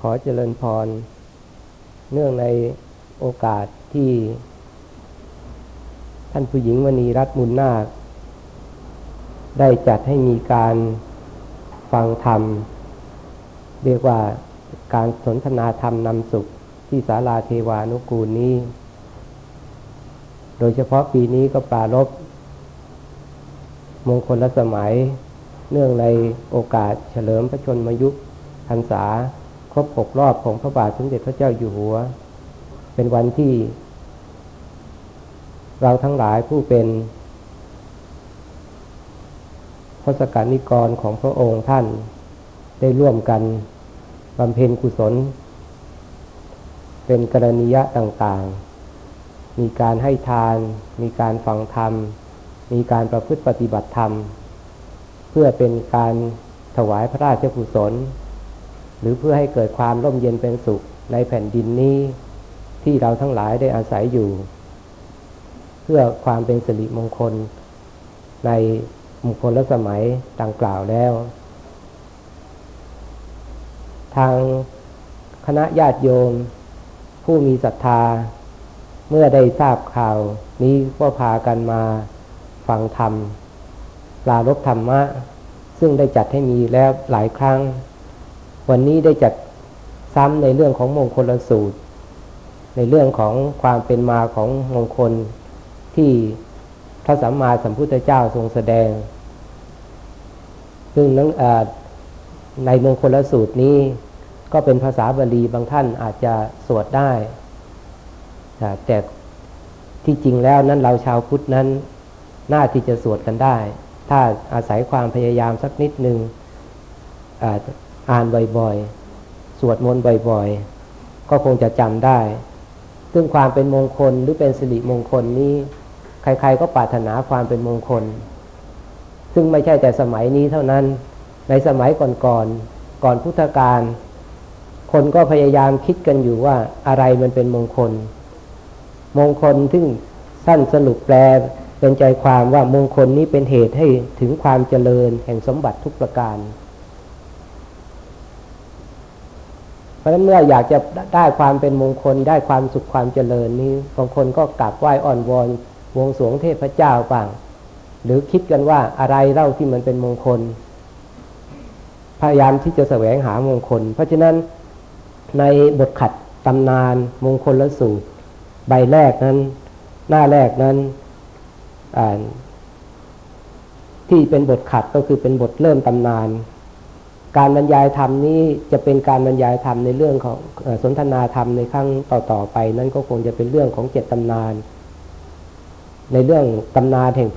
ขอเจริญพร เนื่องในโอกาสที่ ท่านผู้หญิงมณีรัตน์มุนนาค ได้จัดให้มีการฟังธรรม เรียกว่าการสนทนาธรรมนำสุขที่ศาลาเทวานุกูลนี้ โดยเฉพาะปีนี้ก็ปรารบมงคลสมัย เนื่องในโอกาสเฉลิมพระชนมยุคพรรษา ครบหกรอบของพระบาทสมเด็จพระเจ้าอยู่หัว เป็นวันที่ เราทั้งหลายผู้เป็นพระสกานิกรของพระองค์ท่านได้ร่วมกันบำเพ็ญกุศล เป็นกรณียะต่างๆ มีการให้ทาน มีการฟังธรรม มีการประพฤติปฏิบัติธรรม เพื่อเป็นการถวายพระราชกุศล หรือเพื่อให้เกิดความร่มเย็นเป็นสุขในแผ่นดินนี้ ที่เราทั้งหลายได้อาศัยอยู่ เพื่อความเป็นสิริมงคล ในมงคลและสมัยดังกล่าวแล้ว ทางคณะญาติโยม ผู้มีศรัทธา เมื่อได้ทราบข่าว นี้ก็พากันมาฟังธรรมปลารบธรรมะ ซึ่งได้จัดให้มีแล้วหลายครั้ง วันนี้ได้จัดซ้ำในเรื่องของมงคลสูตร ในเรื่องของความเป็นมาของมงคลที่พระสัมมาสัมพุทธเจ้าทรงแสดง ซึ่งในมงคลสูตรนี้ก็เป็นภาษาบาลีบางท่านอาจจะสวดได้ แต่ที่จริงแล้วนั้นเราชาวพุทธนั้นน่าที่จะสวดกันได้ ถ้าอาศัยความพยายามสักนิดหนึ่ง อ่านบ่อยๆ สวดมนต์บ่อยๆ ก็คงจะจำได้ ซึ่งความเป็นมงคลหรือเป็นสิริมงคลนี้ ใครๆก็ปรารถนาความเป็นมงคล ซึ่งไม่ใช่แต่สมัยนี้เท่านั้น ในสมัยก่อนๆก่อนก่อนพุทธกาล คนก็พยายามคิดกันอยู่ว่าอะไรมันเป็นมงคล มงคลซึ่งสั้นสรุปแปลเป็นใจความว่ามงคลนี้เป็นเหตุให้ถึงความเจริญแห่งสมบัติทุกประการ เพ ราะฉะนั้นเมื่ออยากจะได้ความเป็นมงคลได้ความสุขความเจริญนี้บางคนก็กราบไหว้อ่อนวอนวงสวงเทพเจ้าบ้าง หรือคิดกันว่าอะไรเล่าที่มันเป็นมงคล พยายามที่จะแสวงหามงคล เพราะฉะนั้นในบทขัดตำนานมงคลละสูตร ใบแรกนั้น หน้าแรกนั้นที่เป็นบทขัดก็คือเป็นบทเริ่มตำนาน การบรรยายธรรมนี้จะเป็นการบรรยายธรรมในเรื่องของสนทนาธรรมในครั้งต่อๆไป นั้นก็คงจะเป็นเรื่องของเจ็ดตำนาน ในเรื่องตำนานแห่ง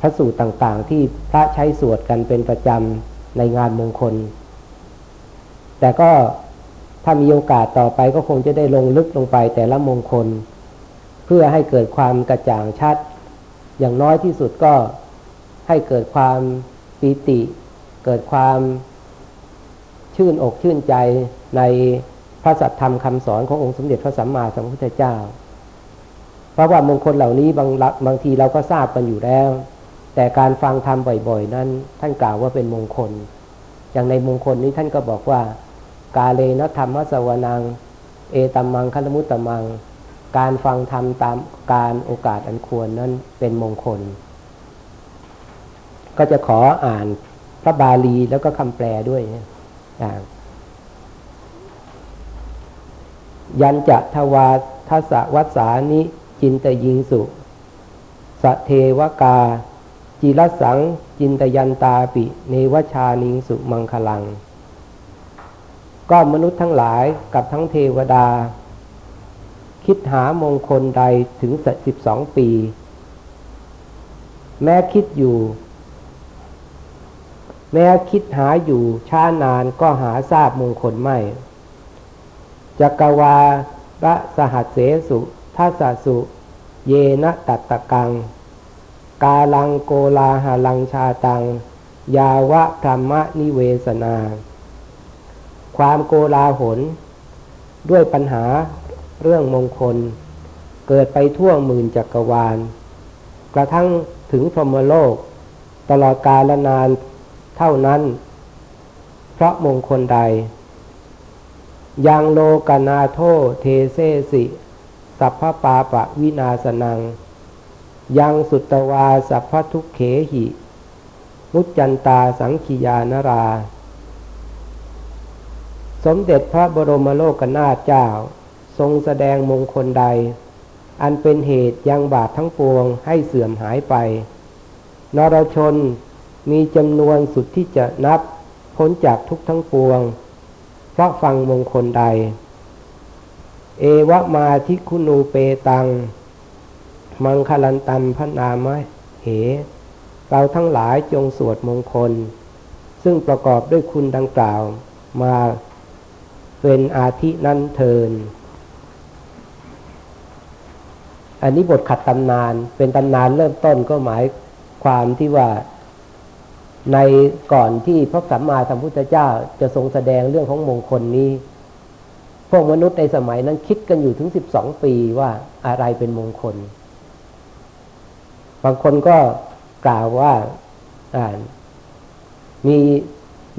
พระสูตรต่างๆ ที่พระใช้สวดกันเป็นประจำในงานมงคล แต่ก็ถ้ามีโอกาสต่อไปก็คงจะได้ลงลึกลงไปแต่ละมงคล เพื่อให้เกิดความกระจ่างชัด อย่างน้อยที่สุดก็ให้เกิดความปีติ เกิดความชื่นอกชื่นใจในพระสัทธรรมคำสอนขององค์สมเด็จพระสัมมาสัมพุทธเจ้า เพราะว่ามงคลเหล่านี้บางบางทีเราก็ทราบกันอยู่แล้ว แต่การฟังธรรมบ่อย ๆ นั้น ท่านกล่าวว่าเป็นมงคล อย่างในมงคลนี้ท่านก็บอกว่า กาเลนะธรรมสวนัง เอตัมมังคลมุตตมัง การฟังธรรมตามการโอกาสอันควรนั้นเป็นมงคล ก็จะขออ่าน พระบาลีแล้วก็คำแปลด้วยยันจะทวาทัสวัสานิจินตยิงสุสเทวกา จิรสัง จินตยันตาปิ เนวชานิงสุมังคลัง ก็มนุษย์ทั้งหลายกับทั้งเทวดา คิดหามงคลใดถึงสิบสองปี แม้คิดอยู่ แม้คิดหาอยู่ช้านานก็หาทราบมงคลไม่จักวาระสหัสเสสุทัสสุ เยนะตัตตะกัง กาลังโกลาหาลังชาตัง ยาวะธรรมนิเวสนา ความโกลาหล ด้วยปัญหาเรื่องมงคล เกิดไปทั่วหมื่นจักรวาล กระทั่งถึงพรหมโลก ตลอดกาลนาน เท่านั้น เพราะมงคลใด ยังโลกนาโทเทเสสิ สัพพปาปะวินาสนัง ยังสุตวาสัพพทุกเขหิ มุจจันตาสังขียานรา สมเด็จพระบรมโลกนาถเจ้า ทรงแสดงมงคลใด อันเป็นเหตุยังบาปทั้งปวงให้เสื่อมหายไปนรชน มีจำนวนสุดที่จะนับพ้นจากทุกทั้งปวง เพราะฟังมงคลใด เอวะมาทิคุนูเปตัง มังคลันตัมพนามะเห เราทั้งหลายจงสวดมงคล ซึ่งประกอบด้วยคุณดังกล่าว มาเป็นอาทินั้นเทิน อันนี้บทขัดตำนาน เป็นตำนานเริ่มต้นก็หมายความที่ว่า ในก่อนที่พระสัมมาสัมพุทธเจ้าจะทรงแสดงเรื่องของมงคลนี้ พวกมนุษย์ในสมัยนั้นคิดกันอยู่ถึงสิบสองปีว่าอะไรเป็นมงคล บางคนก็กล่าวว่ามี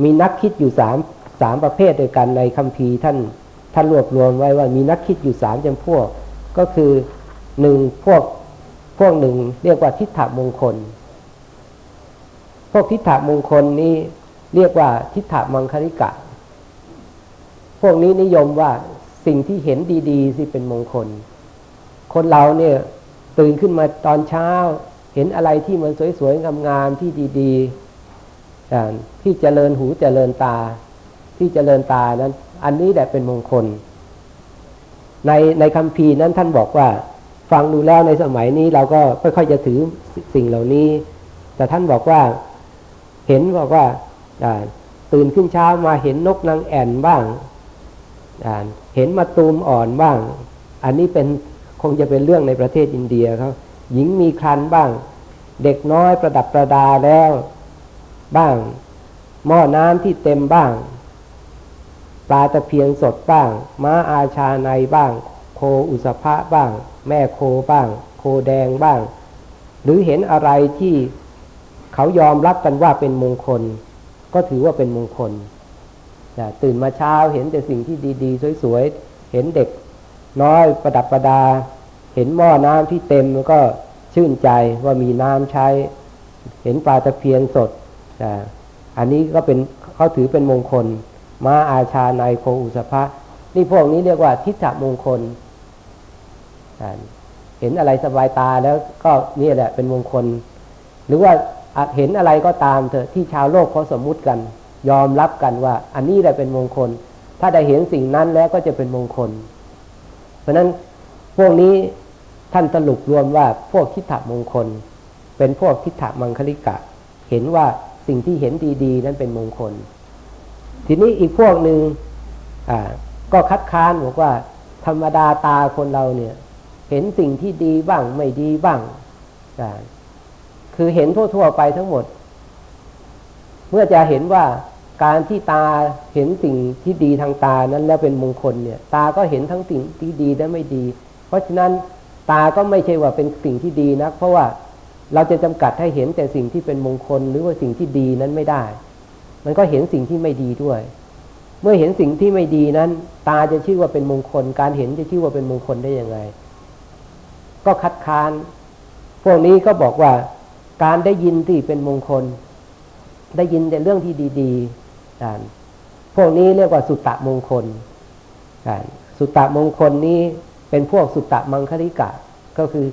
มีนักคิดอยู่สามสามประเภทด้วยกันในคัมภีร์ท่านท่านรวบรวมไว้ว่ามีนักคิดอยู่สามจำพวก ก็คือหนึ่งพวกพวกหนึ่งเรียกว่าทิฏฐมงคล วกทิฏฐมงคลนี้เรียกว่าทิฏฐมังคริกะ พวกนี้นิยมว่าสิ่งที่เห็นดีๆสิเป็นมงคล คนเราเนี่ยตื่นขึ้นมาตอนเช้า เห็นอะไรที่มันสวยๆงามๆที่ดีๆที่เจริญหูเจริญตา ที่เจริญตานั้น อันนี้แหละเป็นมงคล ในในคำพีนั้นท่านบอกว่า ฟังดูแล้วในสมัยนี้เราก็ค่อยๆจะถือสิ่งเหล่านี้ แต่ท่านบอกว่า เห็นบอกว่าตื่นขึ้นเช้ามาเห็นนกนางแอ่นบ้าง เห็นมาตูมอ่อนบ้าง อันนี้เป็นคงจะเป็นเรื่องในประเทศอินเดียเขาหญิงมีครันบ้าง เด็กน้อยประดับประดาแล้วบ้าง หม้อน้ำที่เต็มบ้าง ปลาตะเพียงสดบ้าง ม้าอาชาในบ้าง โคอุสภะบ้าง แม่โคบ้าง โคแดงบ้าง หรือเห็นอะไรที่ เขายอมรับกันว่าเป็นมงคล ก็ถือว่าเป็นมงคลนะตื่นมาเช้าเห็นแต่สิ่งที่ดี ๆ สวยๆ เห็นเด็กน้อยประดับประดา เห็นหม้อน้ำที่เต็มก็ชื่นใจว่ามีน้ำใช้ เห็นปลาตะเพียนสดนะอันนี้ก็เป็นเขาถือเป็นมงคลมาอาชาในโคอุสภะนี่พวกนี้เรียกว่าทิฏฐมงคล เห็นอะไรสบายตาแล้วก็นี่แหละเป็นมงคล หรือว่า เห็นอะไรก็ตามเถอะที่ชาวโลกเขาสมมุติกัน ยอมรับกันว่า อันนี้แหละเป็นมงคล ถ้าได้เห็นสิ่งนั้นแล้วก็จะเป็นมงคล เพราะนั้นพวกนี้ท่านสรุปรวมว่าพวกทิฏฐมงคล เป็นพวกทิฏฐมังคลิกะ เห็นว่าสิ่งที่เห็นดีๆ นั้นเป็นมงคล ทีนี้อีกพวกหนึ่งก็คัดค้านบอกว่า ธรรมดาตาคนเราเนี่ย เห็นสิ่งที่ดีบ้างไม่ดีบ้าง คือเห็นทั่วๆไปทั้งหมด เมื่อจะเห็นว่าการที่ตาเห็นสิ่งที่ดีทางตานั้นแล้วเป็นมงคลเนี่ย ตาก็เห็นทั้งสิ่งที่ดีและไม่ดี เพราะฉะนั้นตาก็ไม่ใช่ว่าเป็นสิ่งที่ดีนะเพราะว่าเราจะจำกัดให้เห็นแต่สิ่งที่เป็นมงคล หรือว่าสิ่งที่ดีนั้นไม่ได้ มันก็เห็นสิ่งที่ไม่ดีด้วย เมื่อเห็นสิ่งที่ไม่ดีนั้น ตาจะชื่อว่าเป็นมงคล การเห็นจะชื่อว่าเป็นมงคลได้ยังไง ก็คัดค้าน พวกนี้ก็บอกว่า การได้ยินที่เป็นมงคล ได้ยินแต่เรื่องที่ดีๆการพวกนี้เรียกว่าสุตตะมงคลการสุตตะมงคลนี้เป็นพวกสุตตะมังคริกะ ก็คือ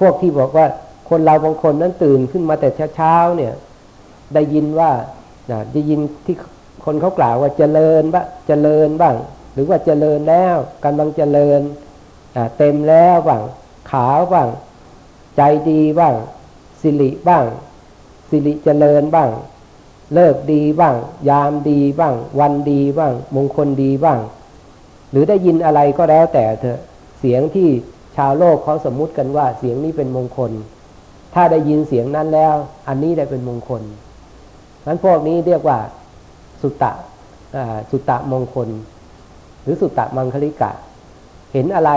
พวกที่บอกว่าคนเราบางคนนั้นตื่นขึ้นมาแต่เช้าๆเนี่ย ได้ยินว่าได้ยินที่คนเขากล่าวว่าเจริญบ้างเจริญบ้าง หรือว่าเจริญแล้วกำลังเจริญเต็มแล้วบ้างขาวบ้าง ใจดีบ้าง สิริบ้าง สิริเจริญบ้าง เลิกดีบ้าง ยามดีบ้าง วันดีบ้าง มงคลดีบ้าง หรือได้ยินอะไรก็แล้วแต่เถอะเสียงที่ชาวโลกเขาสมมุติกันว่า เสียงนี้เป็นมงคล ถ้าได้ยินเสียงนั้นแล้ว อันนี้ได้เป็นมงคลนั้นพวกนี้เรียกว่าสุตตะสุตตะมงคล หรือสุตตะมังคลิกะ เห็นอะไร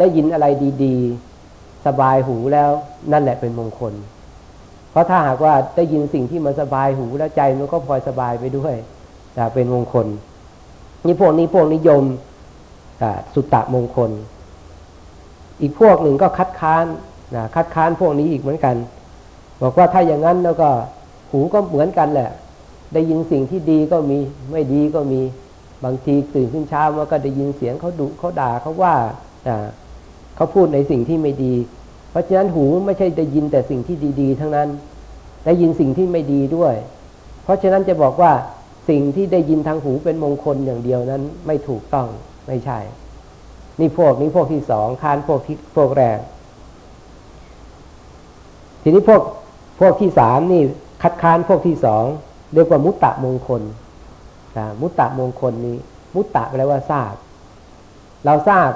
ได้ยินอะไรดี ๆ สบายหูแล้วนั่นแหละเป็นมงคล เพราะถ้าหากว่าได้ยินสิ่งที่มันสบายหูแล้วใจมันก็พลอยสบายไปด้วยแต่เป็นมงคล นี่พวกนี้พวกนิยมสุตตะมงคล อีกพวกหนึ่งก็คัดค้านนะคัดค้านพวกนี้อีกเหมือนกัน บอกว่าถ้าอย่างนั้นแล้วก็หูก็เหมือนกันแหละ ได้ยินสิ่งที่ดีก็มีไม่ดีก็มีบางทีตื่นขึ้นเช้ามาก็ได้ยินเสียงเขาดุเขาด่าเขาว่า เขาพูดในสิ่งที่ไม่ดี เพราะฉะนั้นหูไม่ใช่ได้ยินแต่สิ่งที่ดี ๆ ทั้งนั้น ได้ยินสิ่งที่ไม่ดีด้วย เพราะฉะนั้นจะบอกว่าสิ่งที่ได้ยินทางหูเป็นมงคลอย่างเดียวนั้น ไม่ถูกต้องไม่ใช่ นี่พวกนี้พวกที่สองค้านพวกที่พวกแรก ทีนี้พวกพวกที่สามนี่คัดค้านพวกที่สองเรียกว่ามุตตะมงคลมุตตะมงคลนี้ มุตตะแปลว่าทราบ เราทราบ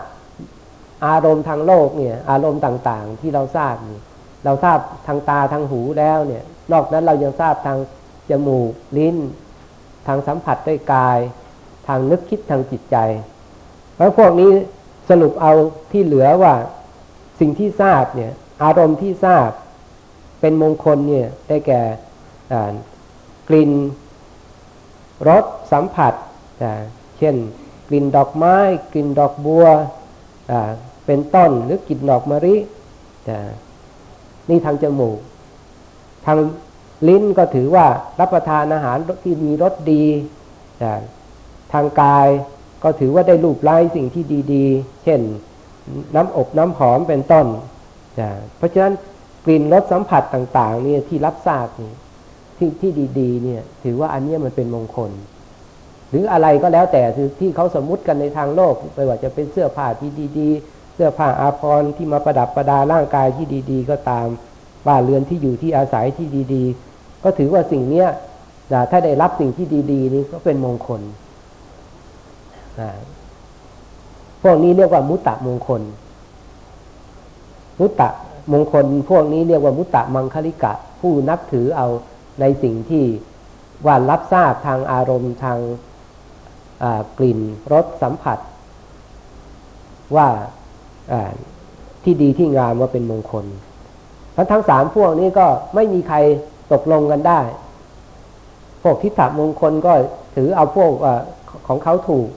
อารมณ์ทางโลกเนี่ย อารมณ์ต่างๆ ที่เราทราบนี่เราทราบทางตาทางหูแล้วเนี่ย นอกนั้นเรายังทราบทางจมูกลิ้น ทางสัมผัสด้วยกาย ทางนึกคิดทางจิตใจ เพราะพวกนี้สรุปเอาที่เหลือว่าสิ่งที่ทราบเนี่ย อารมณ์ที่ทราบเป็นมงคลเนี่ยได้แก่กลิ่นรสสัมผัส เช่น กลิ่นดอกไม้ กลิ่นดอกบัว เป็นต้นหรือกลิ่นดอกมะรินี่ทางจมูก ทางลิ้นก็ถือว่ารับประทานอาหารที่มีรสดีทางกายก็ถือว่าได้รูปไล้สิ่งที่ดีๆ เช่นน้ำอบน้ำหอมเป็นต้น เพราะฉะนั้นกลิ่นรสสัมผัสต่างๆนี่ยที่รับทราบนี่ที่ที่ดีๆเนี่ยถือว่าอันนี้มันเป็นมงคล หรืออะไรก็แล้วแต่ที่เขาสมมุติกันในทางโลกไม่ว่าจะเป็นเสื้อผ้าที่ดีๆ สื้อผ้าอาภรณ์ที่มาประดับประดาร่างกายที่ดี ๆ ก็ตามบ้านเรือนที่อยู่ที่อาศัยที่ดีๆ ก็ถือว่าสิ่งเนี้ยถ้าได้รับสิ่งที่ดีๆ นี่ก็เป็นมงคลพวกนี้เรียกว่ามุตตะมงคล มุตตะมงคล พวกนี้เรียกว่ามุตตะมังคลิกะ ผู้นับถือเอาในสิ่งที่ว่ารับทราบทางอารมณ์ทางกลิ่นรสสัมผัส ว่า ที่ดีที่งามว่าเป็นมงคลทั้งทั้งสามพวกนี้ก็ไม่มีใครตกลงกันได้ พวกทิฏฐมงคลก็ถือเอาพวกอของเขาถูก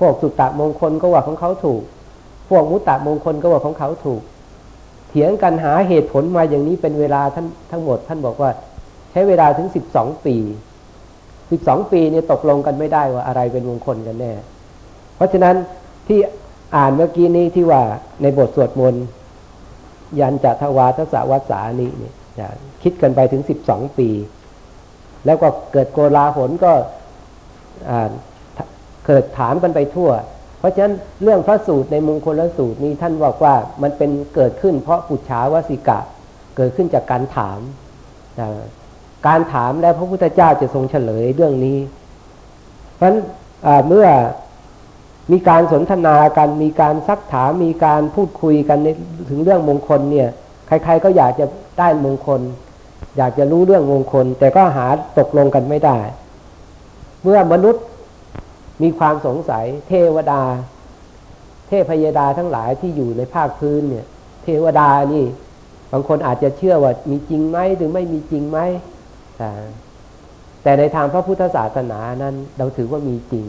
พวกสุตตะมงคลก็ว่าของเขาถูก พวกมุตตะมงคลก็ว่าของเขาถูก เถียงกันหาเหตุผลมาอย่างนี้เป็นเวลาท่านทั้งหมด ท่านบอกว่าใช้เวลาถึงสิบสองปีสิบสองปีเนี่ยตกลงกันไม่ได้ว่าอะไรเป็นมงคลกันแน่ เพราะฉะนั้นที่ อ่านเมื่อกี้นี้ที่ว่าในบทสวดมนต์ยันจัตวาทศวัสานี้เนี่ยคิดกันไปถึงสิบสองปี แล้วก็เกิดโกลาหลก็เกิดถามกันไปทั่ว เพราะฉะนั้นเรื่องพระสูตรในมงคลสูตรนี้ท่านบอกว่ามันเป็นเกิดขึ้นเพราะปุจฉาวสิกะ เกิดขึ้นจากการถาม การถามแล้วพระพุทธเจ้าจะทรงเฉลยเรื่องนี้ เพราะฉะนั้นเมื่อ มีการสนทนากัน มีการซักถามมีการพูดคุยกันถึงเรื่องมงคลเนี่ย ใครๆก็อยากจะได้มงคล อยากจะรู้เรื่องมงคล แต่ก็หาตกลงกันไม่ได้ เมื่อมนุษย์มีความสงสัย เทวดา เทพยดาทั้งหลายที่อยู่ในภาคพื้นเนี่ย เทวดานี่ บางคนอาจจะเชื่อว่ามีจริงไหมหรือไม่มีจริงไหมแต่ในทางพระพุทธศาสนานั้น เราถือว่ามีจริง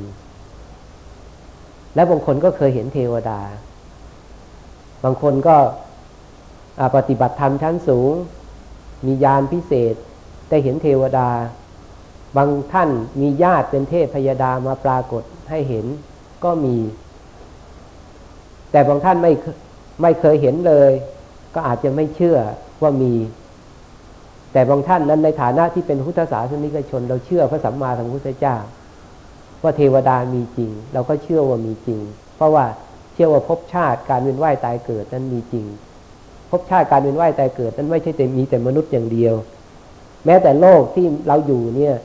และบางคนก็เคยเห็นเทวดา บางคนก็ปฏิบัติธรรมชั้นสูง มียานพิเศษได้เห็นเทวดา บางท่านมีญาติเป็นเทพพยดามาปรากฏให้เห็นก็มี แต่บางท่านไม่ไม่เคยเห็นเลย ก็อาจจะไม่เชื่อว่ามี แต่บางท่านนั้นในฐานะที่เป็นพุทธศาสนิกชน เราเชื่อพระสัมมาสัมพุทธเจ้า ว่าเทวดามีจริง เราก็เชื่อว่ามีจริง เพราะว่าเชื่อว่าภพชาติการเวียนว่ายตายเกิดนั้นมีจริงภพชาติการเวียนว่ายตายเกิดนั้นไม่ใช่แต่มีแต่มนุษย์อย่างเดียว แม้แต่โลกที่เราอยู่เนี่ย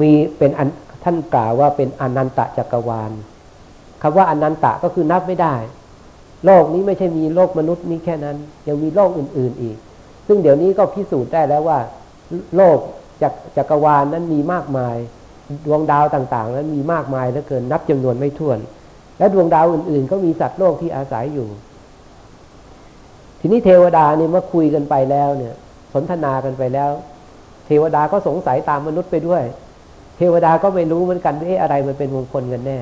มีเป็นอันท่านกล่าวว่าเป็นอนันตจักรวาลคำว่าอนันตะก็คือนับไม่ได้ โลกนี้ไม่ใช่มีโลกมนุษย์นี้แค่นั้น ยังมีโลกอื่น ๆอีก ซึ่งเดี๋ยวนี้ก็พิสูจน์ได้แล้วว่า โลกจักจักรวาลนนั้นมีมากมาย ดวงดาวต่างๆ นั้นมีมากมายเหลือเกินนับจำนวนไม่ถ้วน และดวงดาวอื่นๆ ก็มีสัตว์โลกที่อาศัยอยู่ ทีนี้เทวดาเนี่ยเมื่อคุยกันไปแล้วเนี่ย สนทนากันไปแล้ว เทวดาก็สงสัยตามมนุษย์ไปด้วย เทวดาก็ไม่รู้เหมือนกันว่าอะไรมันเป็นมงคลกันแน่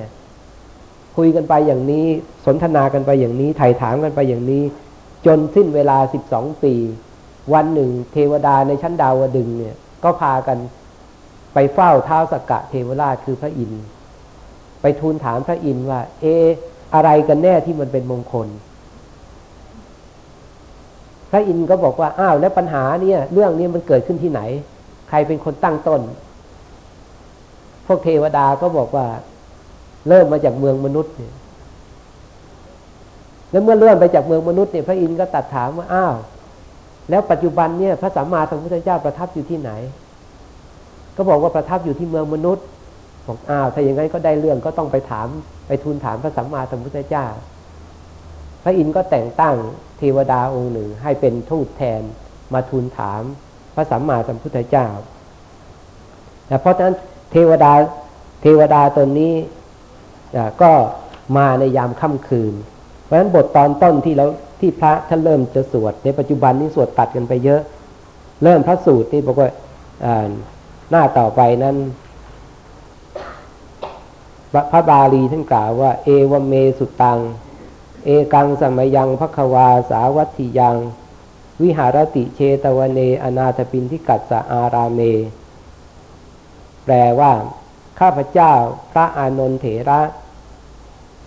คุยกันไปอย่างนี้ สนทนากันไปอย่างนี้ไถ่ถามกันไปอย่างนี้ จนสิ้นเวลาสิบสองปี วันหนึ่ง เทวดาในชั้นดาวดึงเนี่ย ก็พากัน ไปเฝ้าเท้าสกกะเทวราชคือพระอินทร์ไปทูลถามพระอินทร์ว่า เอ อะไรกันแน่ที่มันเป็นมงคล พระอินทร์ก็บอกว่าอ้าวแล้วปัญหาเนี่ย เรื่องนี้มันเกิดขึ้นที่ไหน ใครเป็นคนตั้งต้น พวกเทวดาก็บอกว่า เริ่มมาจากเมืองมนุษย์เนี่ยแล้วเมื่อเลื่อนไปจากเมืองมนุษย์เนี่ยพระอินทร์ก็ตัดถามว่าอ้าวแล้วปัจจุบันเนี่ยพระสัมมาสัมพุทธเจ้าประทับอยู่ที่ไหน ก็บอกว่าประทับอยู่ที่เมืองมนุษย์บอกอ้าวถ้าอย่างนั้นก็ได้เรื่องก็ต้องไปถามไปทูลถามพระสัมมาสัมพุทธเจ้า พระอินทร์ก็แต่งตั้งเทวดาองค์หนึ่งให้เป็นทูตแทนมาทูลถามพระสัมมาสัมพุทธเจ้าแต่เพราะฉะนั้นเทวดาเทวดาตนนี้ก็มาในยามค่ำคืน เพราะฉะนั้นบทตอนต้นที่เราที่พระท่านเริ่มจะสวด ในปัจจุบันนี้สวดตัดกันไปเยอะ เริ่มพระสูตรนี่บอกว่า หน้าต่อไปนั้นพระบาลีท่านกล่าวว่า เอวเมสุตัง เอกังสมยังพระควาสาวัตถิยัง วิหารติเชตวเน อนาถปินทิกัสสะอาราเม แปลว่า ข้าพเจ้าพระอานนทเถระ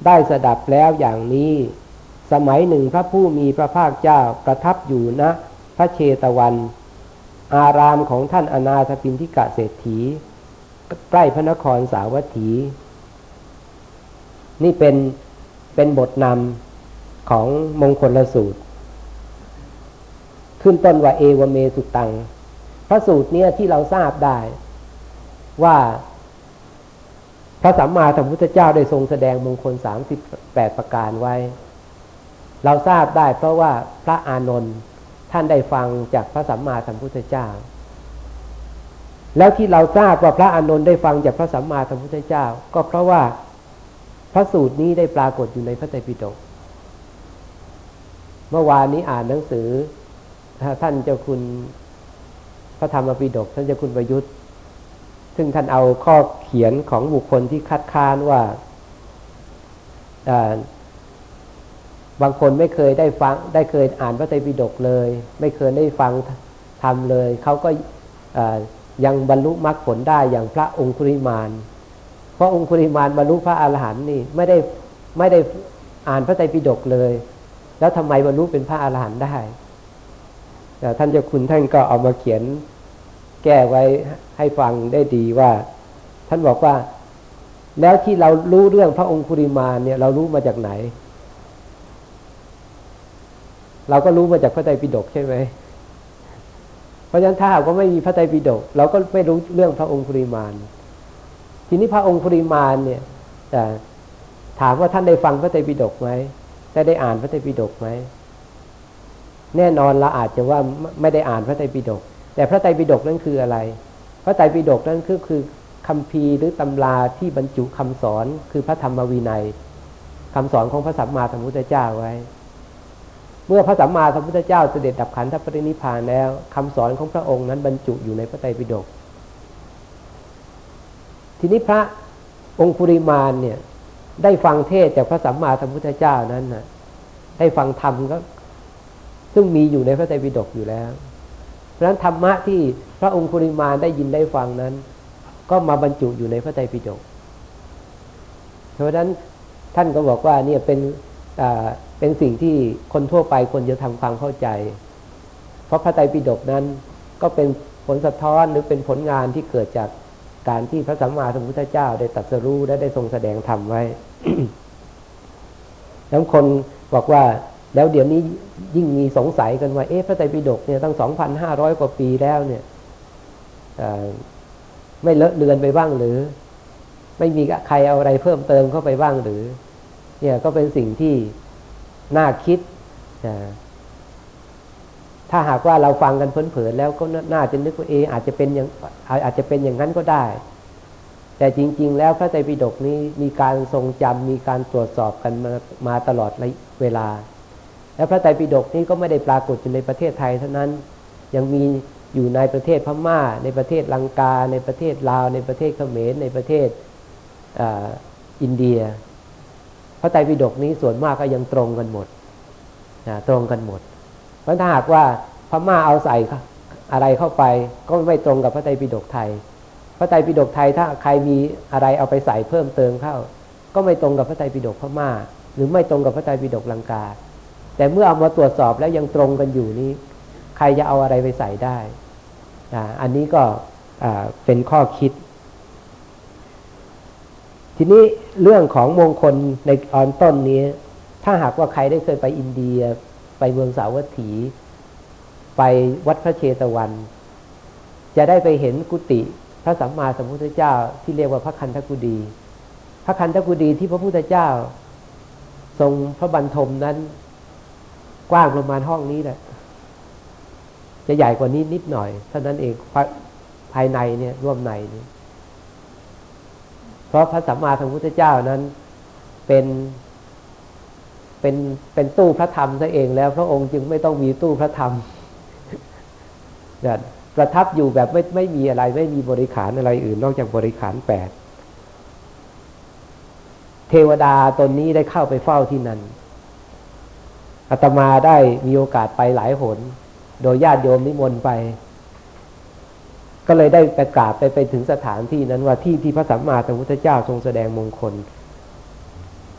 ได้สดับแล้วอย่างนี้ สมัยหนึ่งพระผู้มีพระภาคเจ้าประทับอยู่ณนะพระเชตวัน อารามของท่านอนาถปินทิกะเศรษฐี ใกล้พระนครสาวัตถี นี่เป็นเป็นบทนำของมงคลละสูตร ขึ้นต้นว่าเอวเมสุตัง พระสูตรเนี้ยที่เราทราบได้ว่าพระสัมมาสัมพุทธเจ้าได้ทรงแสดงมงคลสามสิบแปดประการไว้ เราทราบได้เพราะว่าพระอานนท์ ท่านได้ฟังจากพระสัมมาสัมพุทธเจ้า แล้วที่เราทราบว่าพระอานนท์ได้ฟังจากพระสัมมาสัมพุทธเจ้า ก็เพราะว่าพระสูตรนี้ได้ปรากฏอยู่ในพระไตรปิฎกเมื่อวานนี้อ่านหนังสือท่านเจ้าคุณพระธรรมปิฎกท่านเจ้าคุณประยุทธ์ ซึ่งท่านเอาข้อเขียนของบุคคลที่คัดค้านว่า บางคนไม่เคยได้ฟังได้เคยอ่านพระไตรปิฎกเลย ไม่เคยได้ฟังทำเลย เขาก็ยังบรรลุมรรคผลได้อย่างพระองคุริมาน เพราะองคุริมานบรรลุพระอาหารหันต์นี่ไม่ได้ไม่ได้อ่านพระไตรปิฎกเลย แล้วทำไมบรรลุเป็นพระอาหารหันต์ได้ท่านเจ้าคุณท่านก็เอามาเขียนแก้ไว้ให้ฟังได้ดีว่า ท่านบอกว่า แล้วที่เรารู้เรื่องพระองคุริมานเนี่ย เรารู้มาจากไหน เราก็รู้มาจากพระไตรปิฎกใช่ไหมเพราะฉะนั้นถ้าหากว่าไม่มีพระไตรปิฎกเราก็ไม่รู้เรื่องพระองคุริมาน ทีนี้พระองค์ปริมาณเนี่ยถามว่าท่านได้ฟังพระไตรปิฎกไหมได้ได้อ่านพระไตรปิฎกไหมแน่นอนเราอาจจะว่าไม่ได้อ่านพระไตรปิฎกแต่พระไตรปิฎกนั่นคืออะไร พระไตรปิฎกนั่นคือคือคำพีหรือตำราที่บรรจุคำสอนคือพระธรรมวินัยคำสอนของพระสัมมาสัมพุทธเจ้าไว้ เมื่อพระสัมมาสัมพุทธเจ้าเสด็จดับขันธปรินิพานแล้วคำสอนของพระองค์นั้นบรรจุอยู่ในพระไตรปิฎกทีนี้พระองคุริมานเนี่ยได้ฟังเทศจากพระสัมมาสัมพุทธเจ้านั้นนะได้ฟังธรรมก็ซึ่งมีอยู่ในพระไตรปิฎกอยู่แล้ว เพราะฉะนั้นธรรมะที่พระองคุริมานได้ยินได้ฟังนั้น ก็มาบรรจุอยู่ในพระไตรปิฎกเพราะฉะนั้นท่านก็บอกว่าเนี่ยเป็นเป็นสิ่งที่คนทั่วไปควรจะทำความเข้าใจ เพราะพระไตรปิฎกนั้นก็เป็นผลสะท้อนหรือเป็นผลงานที่เกิดจากการที่พระสัมมาสัมพุทธเจ้าได้ตรัสรู้และได้ทรงแสดงธรรมไว้แล้วคนบอกว่าแล้วเดี๋ยวนี้ยิ่งมีสงสัยกันว่า เอ๊ะพระไตรปิฎกเนี่ยตั้งสองพันห้าร้อยกว่าปีแล้วเนี่ยไม่เลอะเลือนไปบ้างหรือ ไม่มีใครเอาอะไรเพิ่มเติมเข้าไปบ้างหรือ เนี่ยก็เป็นสิ่งที่ น่าคิดถ้าหากว่าเราฟังกันเพลินๆแล้วก็น่าจะนึกว่าเออาจจะเป็นอย่างอาจจะเป็นอย่างนั้นก็ได้ แต่จริง ๆ แล้วพระไตรปิฎกนี้มีการทรงจำมีการตรวจสอบกันมามาตลอดเวลา และพระไตรปิฎกนี้ก็ไม่ได้ปรากฏอยู่ในประเทศไทยเท่านั้น ยังมีอยู่ในประเทศพม่า ในประเทศลังกา ในประเทศลาว ในประเทศเขมรในประเทศอินเดีย ระไตรปิฎกนี้ส่วนมากก็ยังตรงกันหมดนะตรงกันหมด เพราะถ้าหากว่าพม่าเอาใส่อะไรเข้าไป ก็ไม่ตรงกับพระไตรปิฎกไทย พระไตรปิฎกไทยถ้าใครมีอะไรเอาไปใส่เพิ่มเติมเข้า ก็ไม่ตรงกับพระไตรปิฎกพม่า หรือไม่ตรงกับพระไตรปิฎกลังกา แต่เมื่อเอามาตรวจสอบแล้วยังตรงกันอยู่นี้ ใครจะเอาอะไรไปใส่ได้ อันนี้ก็เป็นข้อคิด ทีนี้เรื่องของมงคลในตอนต้นนี้ ถ้าหากว่าใครได้เคยไปอินเดีย ไปเมืองสาวัตถี ไปวัดพระเชตวัน จะได้ไปเห็นกุฏิพระสัมมาสัมพุทธเจ้าที่เรียกว่าพระคันธกุฎีพระคันธกุฎีที่พระพุทธเจ้า ทรงพระบรรทมนั้น กว้างประมาณห้องนี้แหละจะใหญ่กว่านี้นิดหน่อยเท่านั้นเองภายในเนี่ยร่วมในนี้เพ ราะพระสัมมาสัมพุทธเจ้านั้นเป็นเป็นเป็นตู้พระธรรมซะเองแล้วพระองค์จึงไม่ต้องมีตู้พระธรรมนี่ยประทับอยู่แบบไม่ไม่มีอะไร ไม่มีบริขารอะไรอื่น นอกจากบริขารแปดเทวดาตนนี้ได้เข้าไปเฝ้าที่นั่นอาตมาได้มีโอกาสไปหลายหน โดยญาติโยมนิมนต์ไป ก็เลยได้ไปกราบไปไปถึงสถานที่นั้นว่าที่ที่พระสัมมาสัมพุทธเจ้าทรงแสดงมงคล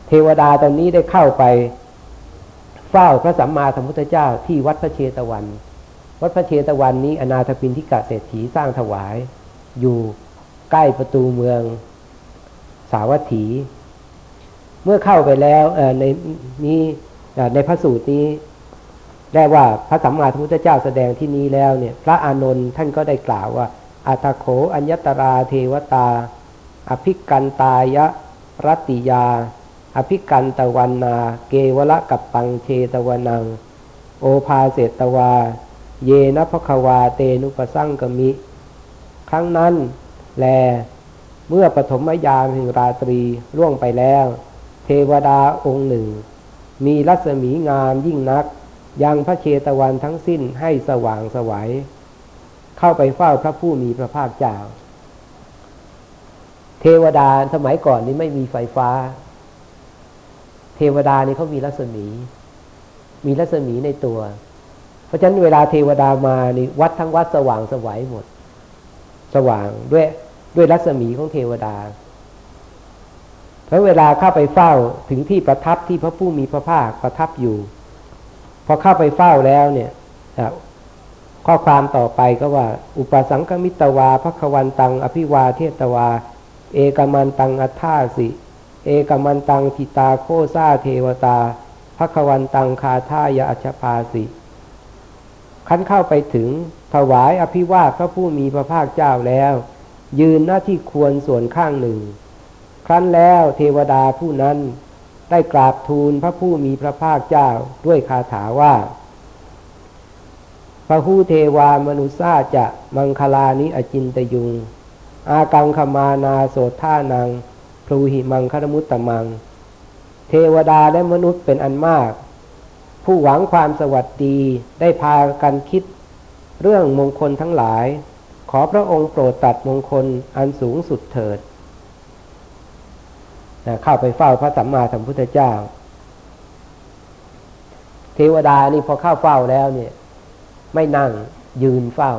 เทวดาตอนนี้ได้เข้าไปเฝ้าพระสัมมาสัมพุทธเจ้าที่วัดพระเชตวัน วัดพระเชตวันนี้อนาถปินทิกะเศรษฐีสร้างถวาย อยู่ใกล้ประตูเมืองสาวัตถี เมื่อเข้าไปแล้วในนี้ในพระสูตรนี้ ได้ว่าพระสัมมาสัมพุทธเจ้าแสดงที่นี้แล้วเนี่ย พระอานนท์ท่านก็ได้กล่าวว่าอัตโขอัญญตราเทวตา อภิกันตายะรัติยา อภิกันตะวันนา เกวละกับปังเชตวนัง โอภาเสตวา เยนะพควาเตนุปสั่งกมิ ครั้งนั้น แล เมื่อปฐมยามแห่งราตรีล่วงไปแล้ว เทวดาองค์หนึ่ง มีรัศมีงามยิ่งนัก ยังพระเชตวันทั้งสิ้นให้สว่างสวัยเข้าไปเฝ้าพระผู้มีพระภาคเจ้า เทวดาสมัยก่อนนี้ไม่มีไฟฟ้า เทวดานี่เขามีรัศมี มีรัศมีในตัว เพราะฉะนั้นเวลาเทวดามานี่วัดทั้งวัดสว่างสวัยหมด สว่างด้วยด้วยรัศมีของเทวดาเพราะเวลาเข้าไปเฝ้าถึงที่ประทับที่พระผู้มีพระภาคประทับอยู่ พอเข้าไปเฝ้าแล้วเนี่ยข้อความต่อไปก็ว่า อุปสังคมิตวาพระควันตัง อภิวาเทตวา เอกมันตังอัฏฐาสิ เอกมันตังทิตาโคซาเทวตาพระควันตังคาทายาอชภาสิขั้นเข้าไปถึงถวายอภิวาทพระผู้มีพระภาคเจ้าแล้ว ยืนหน้าที่ควรส่วนข้างหนึ่ง ครั้นแล้วเทวดาผู้นั้น ได้กราบทูลพระผู้มีพระภาคเจ้าด้วยคาถาว่าพระผู้เทวามนุษาจะมังคลานิอจินตยุง อากังขมานาโสท่านังพลูหิมังคารมุตตมัง เทวดาและมนุษย์เป็นอันมาก ผู้หวังความสวัสดีได้พากันคิด เรื่องมงคลทั้งหลาย ขอพระองค์โปรดตัดมงคลอันสูงสุดเถิด นะเข้าไปเฝ้าพระสัมมาสัมพุทธเจ้า เทวดานี่พอเข้าเฝ้าแล้วเนี่ย ไม่นั่งยืนเฝ้า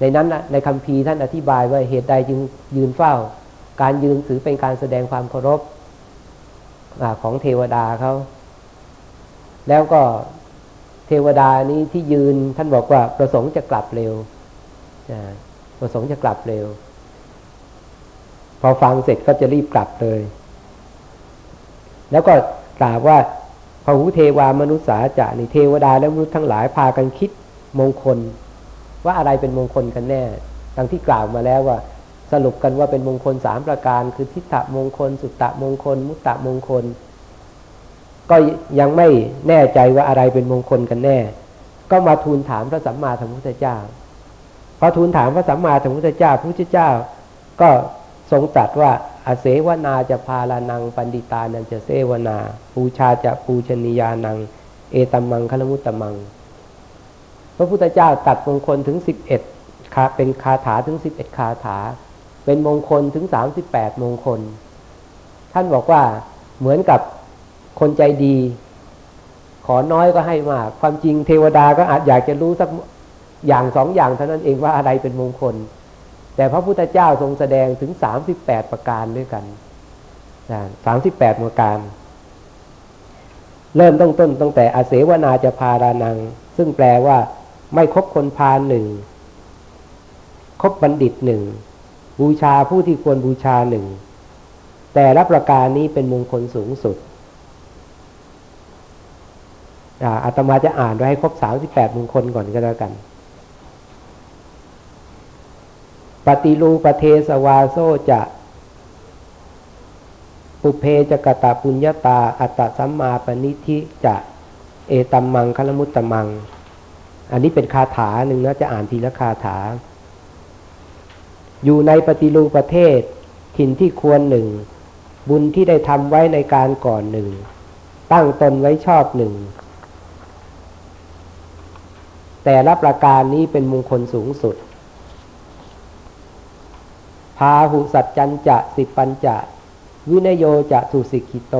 ในนั้นนะในคำพีท่านอธิบายว่าเหตุใดจึงยืนเฝ้า การยืนถือเป็นการแสดงความเคารพของเทวดาเขา แล้วก็เทวดานี้ที่ยืนท่านบอกว่าประสงค์จะกลับเร็วประสงค์จะกลับเร็ว พอฟังเสร็จก็จะรีบกลับเลย แล้วก็กล่าวว่าพหุเทวามนุษย์สาจะนี่เทวดาและมนุษย์ทั้งหลายพากันคิดมงคล ว่าอะไรเป็นมงคลกันแน่ดังที่กล่าวมาแล้วว่า สรุปกันว่าเป็นมงคลสามประการ คือทิฏฐมงคล สุตตะมงคล มุตตะมงคล ก็ยังไม่แน่ใจว่าอะไรเป็นมงคลกันแน่ ก็มาทูลถามพระสัมมาสัมพุทธเจ้าพอทูลถามพระสัมมาสัมพุทธเจ้าพระพุทธเจ้า ก็ ทรงตรัสว่าอาเสวนาจะพาลานังปันดิตานันจะเสวนาปูชาจะปูชนียานัง เอตัมมังคลมุตตมัง พระพุทธเจ้าตัดมงคลถึงสิบเอ็ดคาเป็นคาถาถึงสิบเอ็ดคาถา เป็นมงคลถึงสามสิบแปดมงคล ท่านบอกว่าเหมือนกับคนใจดี ขอน้อยก็ให้มาก ความจริงเทวดาก็อาจอยากจะรู้สักอย่างสองอย่างเท่านั้นเองว่าอะไรเป็นมงคล แต่พระพุทธเจ้าทรงแสดงถึงสามสิบแปดประการด้วยกันสามสิบแปดประการ เริ่มต้นต้นตั้งแต่อาเสวนาจะพารานัง ซึ่งแปลว่าไม่คบคนพาลหนึ่ง คบบัณฑิตหนึ่ง บูชาผู้ที่ควรบูชาหนึ่ง แต่ละประการนี้เป็นมงคลสูงสุดอาตมาจะอ่านไว้ให้ครบสามสิบแปดมงคลก่อนก็แล้วกัน ปฏิรูปเทสวาโซจะปุเพจกตะปุญญาตา อัตตสัมมาปณิธิจะ เอตัมมังคลมุตตมัง อันนี้เป็นคาถาหนึ่งนะจะอ่านทีละคาถา อยู่ในปฏิรูปประเทศถิ่นที่ควรหนึ่ง บุญที่ได้ทำไว้ในการก่อนหนึ่ง ตั้งตนไว้ชอบหนึ่ง แต่ละประการนี้เป็นมงคลสูงสุด พาหุสัจจันจะสิปัญจะ วินโยจะสุสิกิโต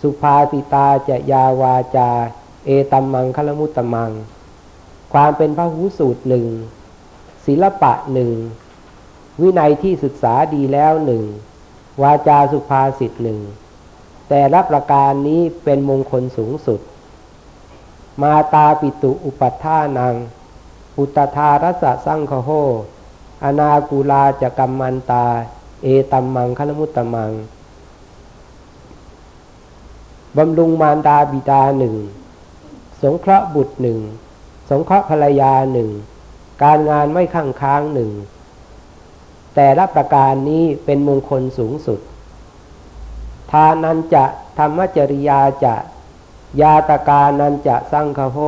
สุภาสิตาจะยาวาจา เอตัมมังคลมุตตมัง ความเป็นพระหูสูตรหนึ่งศิลปะหนึ่งวินัยที่ศึกษาดีแล้วหนึ่งวาจาสุภาษิตหนึ่งแต่ละประการนี้เป็นมงคลสูงสุด มาตาปิตุอุปัฏฐานัง อุตธารสะสังคโห อนากูลาจะกรรมันตา เอตัมมังคลมุตตมัง บำรุงมารดาบิดาหนึ่ง สงเคราะห์บุตรหนึ่ง สงเคราะห์ภรรยาหนึ่ง การงานไม่ข้างค้างหนึ่ง แต่ละประการนี้เป็นมงคลสูงสุด ทานันจะธรรมจริยาจะยาตกานันจะสังคโห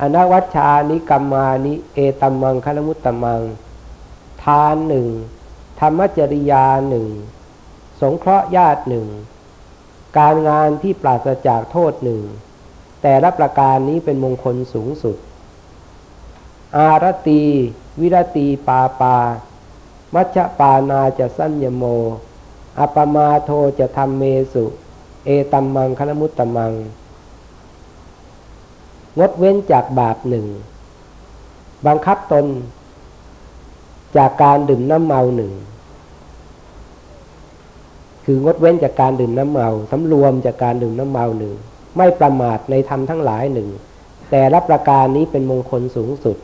อนวัชชานิกรรมานิ เอตัมมังคลมุตตมัง ทานหนึ่งธรรมจริยาหนึ่งสงเคราะห์ญาติหนึ่งการงานที่ปราศจากโทษหนึ่งแต่ละประการนี้เป็นมงคลสูงสุด อารตี วิรตีปาปา มัชปานาจะสัญญโม อปมาโทจะทำเมสุ เอตัมมังคลมุตตมัง งดเว้นจากบาปหนึ่ง บังคับตน จากการดื่มน้ำเมาหนึ่ง คืองดเว้นจากการดื่มน้ำเมาสำรวมจากการดื่มน้ำเมาหนึ่ง ไม่ประมาทในธรรมทั้งหลายหนึ่ง แต่รับประการนี้เป็นมงคลสูงสุด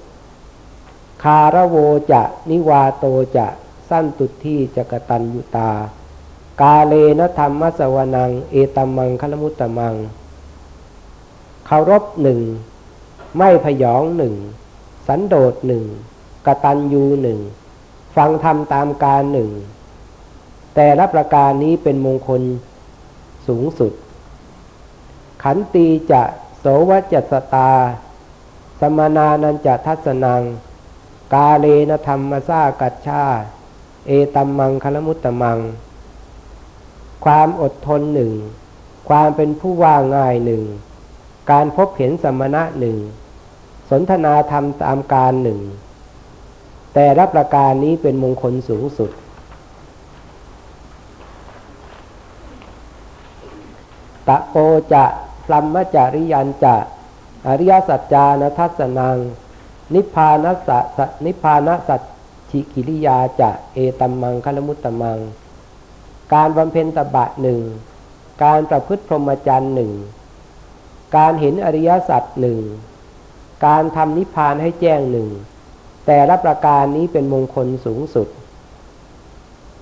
คาระโวจะนิวาโตจะสั้นตุที่จะกตันยุตา กาเลนธรรมมัสวนัง เอตัมมังคลมุตตมังเคารพหนึ่ง ไม่พยองหนึ่ง สันโดษหนึ่ง กตัญญูหนึ่งฟังธรรมตามการหนึ่ง แต่ละประการนี้เป็นมงคลสูงสุด ขันตีจะโสวจัสตา สมนานันจะทัศนัง กาเลนธรรมซากัจชา เอตัมมังคลมุตตมัง ความอดทนหนึ่ง ความเป็นผู้ว่าง่ายหนึ่ง การพบเห็นสมณะหนึ่ง สนทนาธรรมตามการหนึ่ง แต่รับประการนี้เป็นมงคลสูงสุด ตะโปจะพลัมมจริยันจะอริยสัจจานทัศนัง นิพพานัสสนิพพานสัจฉิกิริยาจะเอตัมมังคลมุตตมัง การบำเพ็ญตบะหนึ่ง การประพฤติพรหมจรรย์หนึ่ง การเห็นอริยสัจหนึ่ง การทำนิพพานให้แจ้งหนึ่ง แต่ละประการนี้เป็นมงคลสูงสุด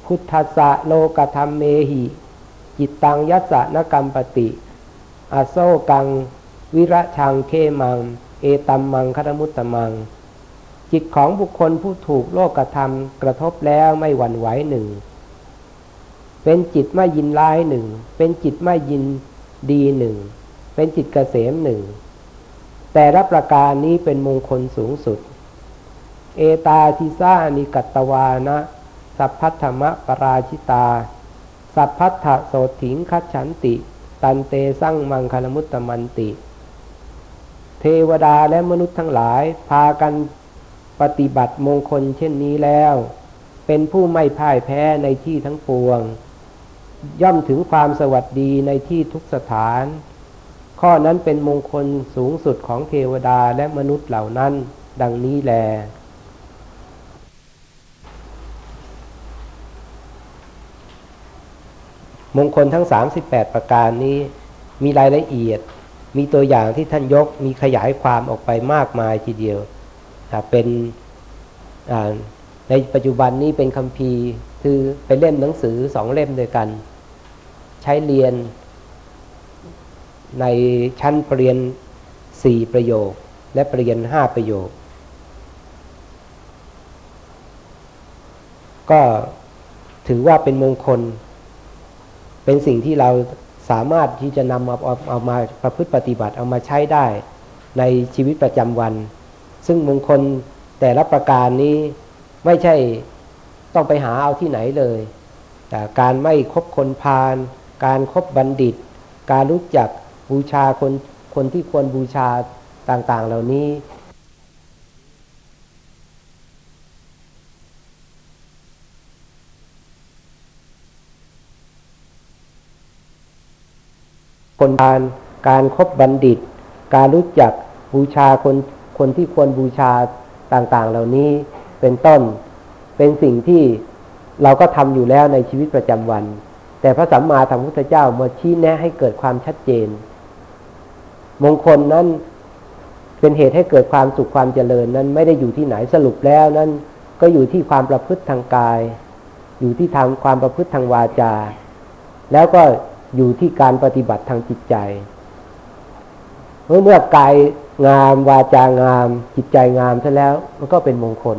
พุทธะโลกธรรมเมหิ จิตตังยัสสะนกรรมปติ อโซกัง วิระชังเคมัง เอตัมมังคารมุตตมัง จิตของบุคคลผู้ถูกโลกธรรมกระทบแล้วไม่หวั่นไหวหนึ่ง เป็นจิตไม่ยินร้ายหนึ่ง เป็นจิตไม่ยินดีหนึ่ง เป็นจิตเกษมหนึ่ง แต่ละประการนี้เป็นมงคลสูงสุด เอตาทิซานิกัตตวานะ สัพพัทธมะปราชิตา สัพพัทธโสถิงคัจฉันติ ตันเตสั่งมังคลมุตตมันติ เทวดาและมนุษย์ทั้งหลาย พากันปฏิบัติมงคลเช่นนี้แล้ว เป็นผู้ไม่พ่ายแพ้ในที่ทั้งปวง ย่อมถึงความสวัสดีในที่ทุกสถาน ข้อนั้นเป็นมงคลสูงสุดของเทวดาและมนุษย์เหล่านั้น ดังนี้แล มงคลทั้ง 38 ประการนี้ มีรายละเอียด มีตัวอย่างที่ท่านยกมีขยายความออกไปมากมายทีเดียวเป็นในปัจจุบันนี้เป็นคำพีร์คือเป็นเล่มหนังสือสองเล่มด้วยกัน ใช้เรียนในชั้นปรริญญาสี่ประโยค และปรริญญาห้าประโยค ก็ถือว่าเป็นมงคล เป็นสิ่งที่เราสามารถที่จะนำมาเอาเอามาประพฤติปฏิบัติเอามาใช้ได้ในชีวิตประจำวัน ซึ่งมงคลแต่ละประการนี้ไม่ใช่ต้องไปหาเอาที่ไหนเลย แต่การไม่คบคนพาลการครบบัณฑิต การรู้จักบูชาคนคนที่ควรบูชาต่างๆ เหล่านี้ คนพาลการครบบัณฑิต การรู้จักบูชาคนคนที่ควรบูชาต่างๆ เหล่านี้เป็นต้น เป็นสิ่งที่เราก็ทำอยู่แล้วในชีวิตประจำวัน แต่พระสัมมาสัมพุทธเจ้ามาชี้แนะให้เกิดความชัดเจน มงคลนั้นเป็นเหตุให้เกิดความสุขความเจริญนั้นไม่ได้อยู่ที่ไหนสรุปแล้วนั้นก็อยู่ที่ความประพฤติทางกาย อยู่ที่ทางความประพฤติทางวาจา แล้วก็ อยู่ที่การปฏิบัติทางจิตใจเมื่อเมื่อกายงามวาจางาม จิตใจงามซะแล้ว มันก็เป็นมงคล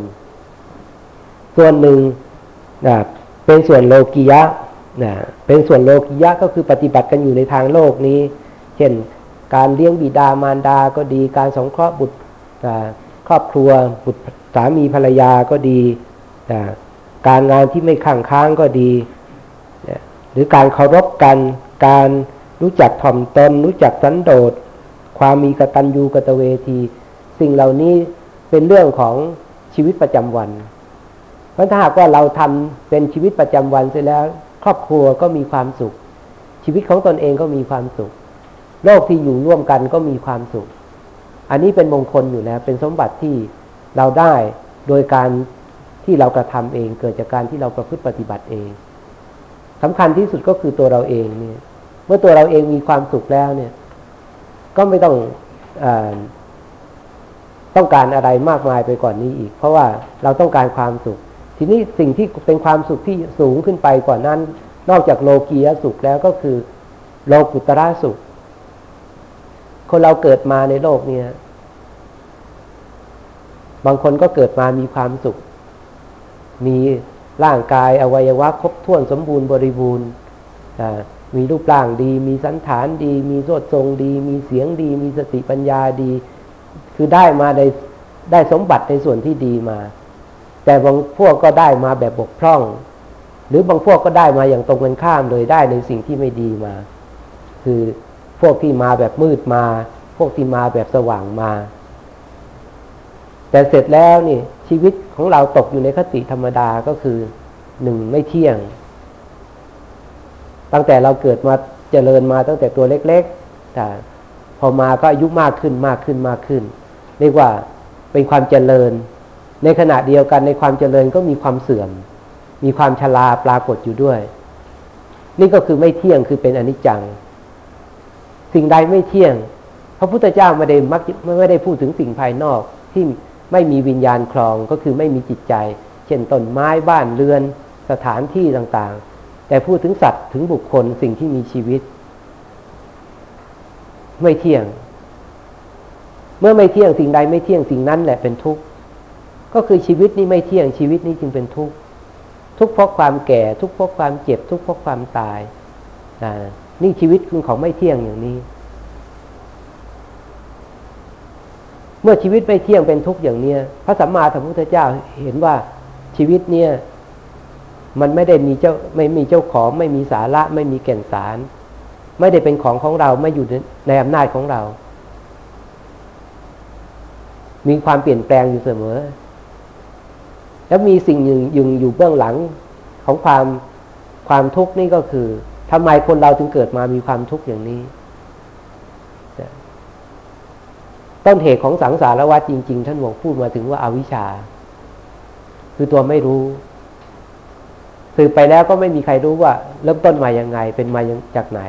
ส่วนหนึ่งนะเป็นส่วนโลกิยะนะเป็นส่วนโลกิยะก็คือปฏิบัติกันอยู่ในทางโลกนี้ เช่น การเลี้ยงบิดามารดาก็ดี การสงเคราะห์บุตรครอบครัวบุตรสามีภรรยาก็ดีนะการงานที่ไม่ขังค้างก็ดี หรือการเคารพกัน การรู้จักถ่อมตน รู้จักสันโดษ ความมีกตัญญูกตเวที สิ่งเหล่านี้เป็นเรื่องของชีวิตประจำวัน เพราะถ้าหากว่าเราทำเป็นชีวิตประจำวันเสร็จแล้ว ครอบครัวก็มีความสุข ชีวิตของตนเองก็มีความสุข โลกที่อยู่ร่วมกันก็มีความสุข อันนี้เป็นมงคลอยู่แล้ว เป็นสมบัติที่เราได้โดยการที่เรากระทำเอง เกิดจากการที่เราประพฤติปฏิบัติเอง สำคัญที่สุดก็คือตัวเราเองเนี่ย เมื่อตัวเราเองมีความสุขแล้วเนี่ย ก็ไม่ต้องอต้องการอะไรมากมายไปกว่านนี้อีก เพราะว่าเราต้องการความสุข ทีนี้สิ่งที่เป็นความสุขที่สูงขึ้นไปกว่านั้น นอกจากโลกียสุขแล้วก็คือ โลกุตระสุข คนเราเกิดมาในโลกเนี่ย บางคนก็เกิดมามีความสุข มี ร่างกายอวัยวะครบถ้วนสมบูรณ์บริบูรณ์มีรูปร่างดี มีสันฐานดี มีโสดทรงดี มีเสียงดี มีสติปัญญาดี คือได้มาได้ได้สมบัติในส่วนที่ดีมา แต่บางพวกก็ได้มาแบบบกพร่อง หรือบางพวกก็ได้มาอย่างตรงกันข้ามเลยได้ในสิ่งที่ไม่ดีมา คือพวกที่มาแบบมืดมา พวกที่มาแบบสว่างมา แต่เสร็จแล้วนี่ชีวิตของเราตกอยู่ในคติธรรมดาก็คือหนึ่งไม่เที่ยง ตั้งแต่เราเกิดมาเจริญมาตั้งแต่ตัวเล็กๆแต่พอมาก็อายุมากขึ้นมากขึ้นมากขึ้น เรียกว่าเป็นความเจริญ ในขณะเดียวกันในความเจริญก็มีความเสื่อม มีความชราปรากฏอยู่ด้วย นี่ก็คือไม่เที่ยงคือเป็นอนิจจัง สิ่งใดไม่เที่ยง พระพุทธเจ้าไม่ได้มักไม่ได้พูดถึงสิ่งภายนอกที่ ไม่มีวิญญาณคลองก็คือไม่มีจิตใจ เช่นต้นไม้บ้านเรือน สถานที่ต่างๆ แต่พูดถึงสัตว์ถึงบุคคลสิ่งที่มีชีวิต ไม่เที่ยง เมื่อไม่เที่ยงสิ่งใดไม่เที่ยงสิ่งนั้นแหละเป็นทุกข์ก็คือชีวิตนี้ไม่เที่ยงชีวิตนี้จึงเป็นทุกข์ทุกข์เพราะความแก่ทุกข์เพราะความเจ็บ ทุกข์เพราะความตายนะนี่ชีวิตคือของไม่เที่ยงอย่างนี้ เมื่อชีวิตไม่เที่ยงเป็นทุกข์อย่างเนี้ยพระสัมมาสัมพุทธเจ้าเห็นว่าชีวิตเนี่ยมันไม่ได้มีเจ้าไม่มีเจ้าของ ไม่มีสาระ ไม่มีแก่นสาร ไม่ได้เป็นของของเราไม่อยู่ในอำนาจของเรา มีความเปลี่ยนแปลงอยู่เสมอ แล้วมีสิ่งหนึ่งยึงอยู่เบื้องหลังของความความทุกข์นี่ก็คือทำไมคนเราถึงเกิดมามีความทุกข์อย่างนี้ ต้นเหตุของสังสารวัฏจริง ๆ ท่านบอกพูดมาถึงว่าอาวิชชา คือตัวไม่รู้สืบไปแล้วก็ไม่มีใครรู้ว่า เริ่มต้นมาอย่างไง เป็นมาจากไหน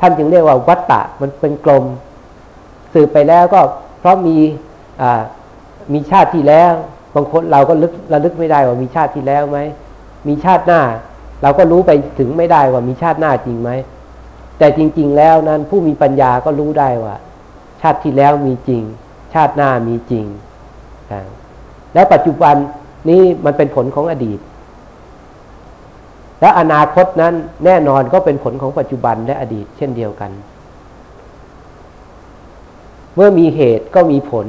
ท่านจึงเรียกว่าวัตตะมันเป็นกลม สืบไปแล้วก็เพราะมีมีชาติที่แล้ว บางคนเราก็ลึกระลึกไม่ได้ว่ามีชาติที่แล้วไหมมีชาติหน้า เราก็รู้ไปถึงไม่ได้ว่ามีชาติหน้าจริงไหมแต่จริง ๆ แล้วนั้นผู้มีปัญญาก็รู้ได้ว่า ชาติที่แล้วมีจริง ชาติหน้ามีจริง แล้วปัจจุบันนี้มันเป็นผลของอดีต และอนาคตนั้นแน่นอนก็เป็นผลของปัจจุบันและอดีตเช่นเดียวกัน เมื่อมีเหตุก็มีผล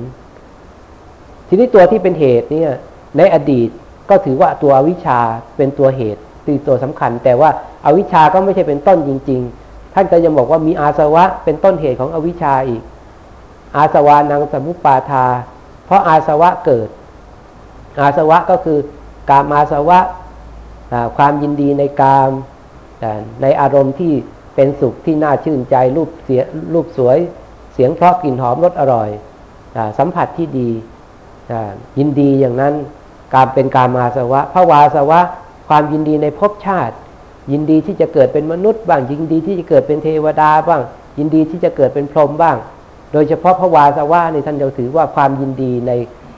ทีนี้ตัวที่เป็นเหตุเนี่ยในอดีตก็ถือว่าตัวอวิชชาเป็นตัวเหตุตีตัวสำคัญ แต่ว่าอาวิชชาก็ไม่ใช่เป็นต้นจริง ๆ ท่านก็ยังบอกว่ามีอาสวะเป็นต้นเหตุของอวิชชาอีก อาสวานังสมุปปาทา เพราะอาสวะเกิด อาสวะก็คือกามอาสวะความยินดีในกามในอารมณ์ที่เป็นสุขที่น่าชื่นใจรูปเสียรูปสวย เสียงเพราะกลิ่นหอมรสอร่อย สัมผัสที่ดียินดีอย่างนั้นการเป็นการมาสวะภาวาสวะ ความยินดีในภพชาติ ยินดีที่จะเกิดเป็นมนุษย์บ้างยินดีที่จะเกิดเป็นเทวดาบ้าง ยินดีที่จะเกิดเป็นพรหมบ้าง โดยเฉพาะภาวาสวะในท่านจะถือว่าความยินดีใน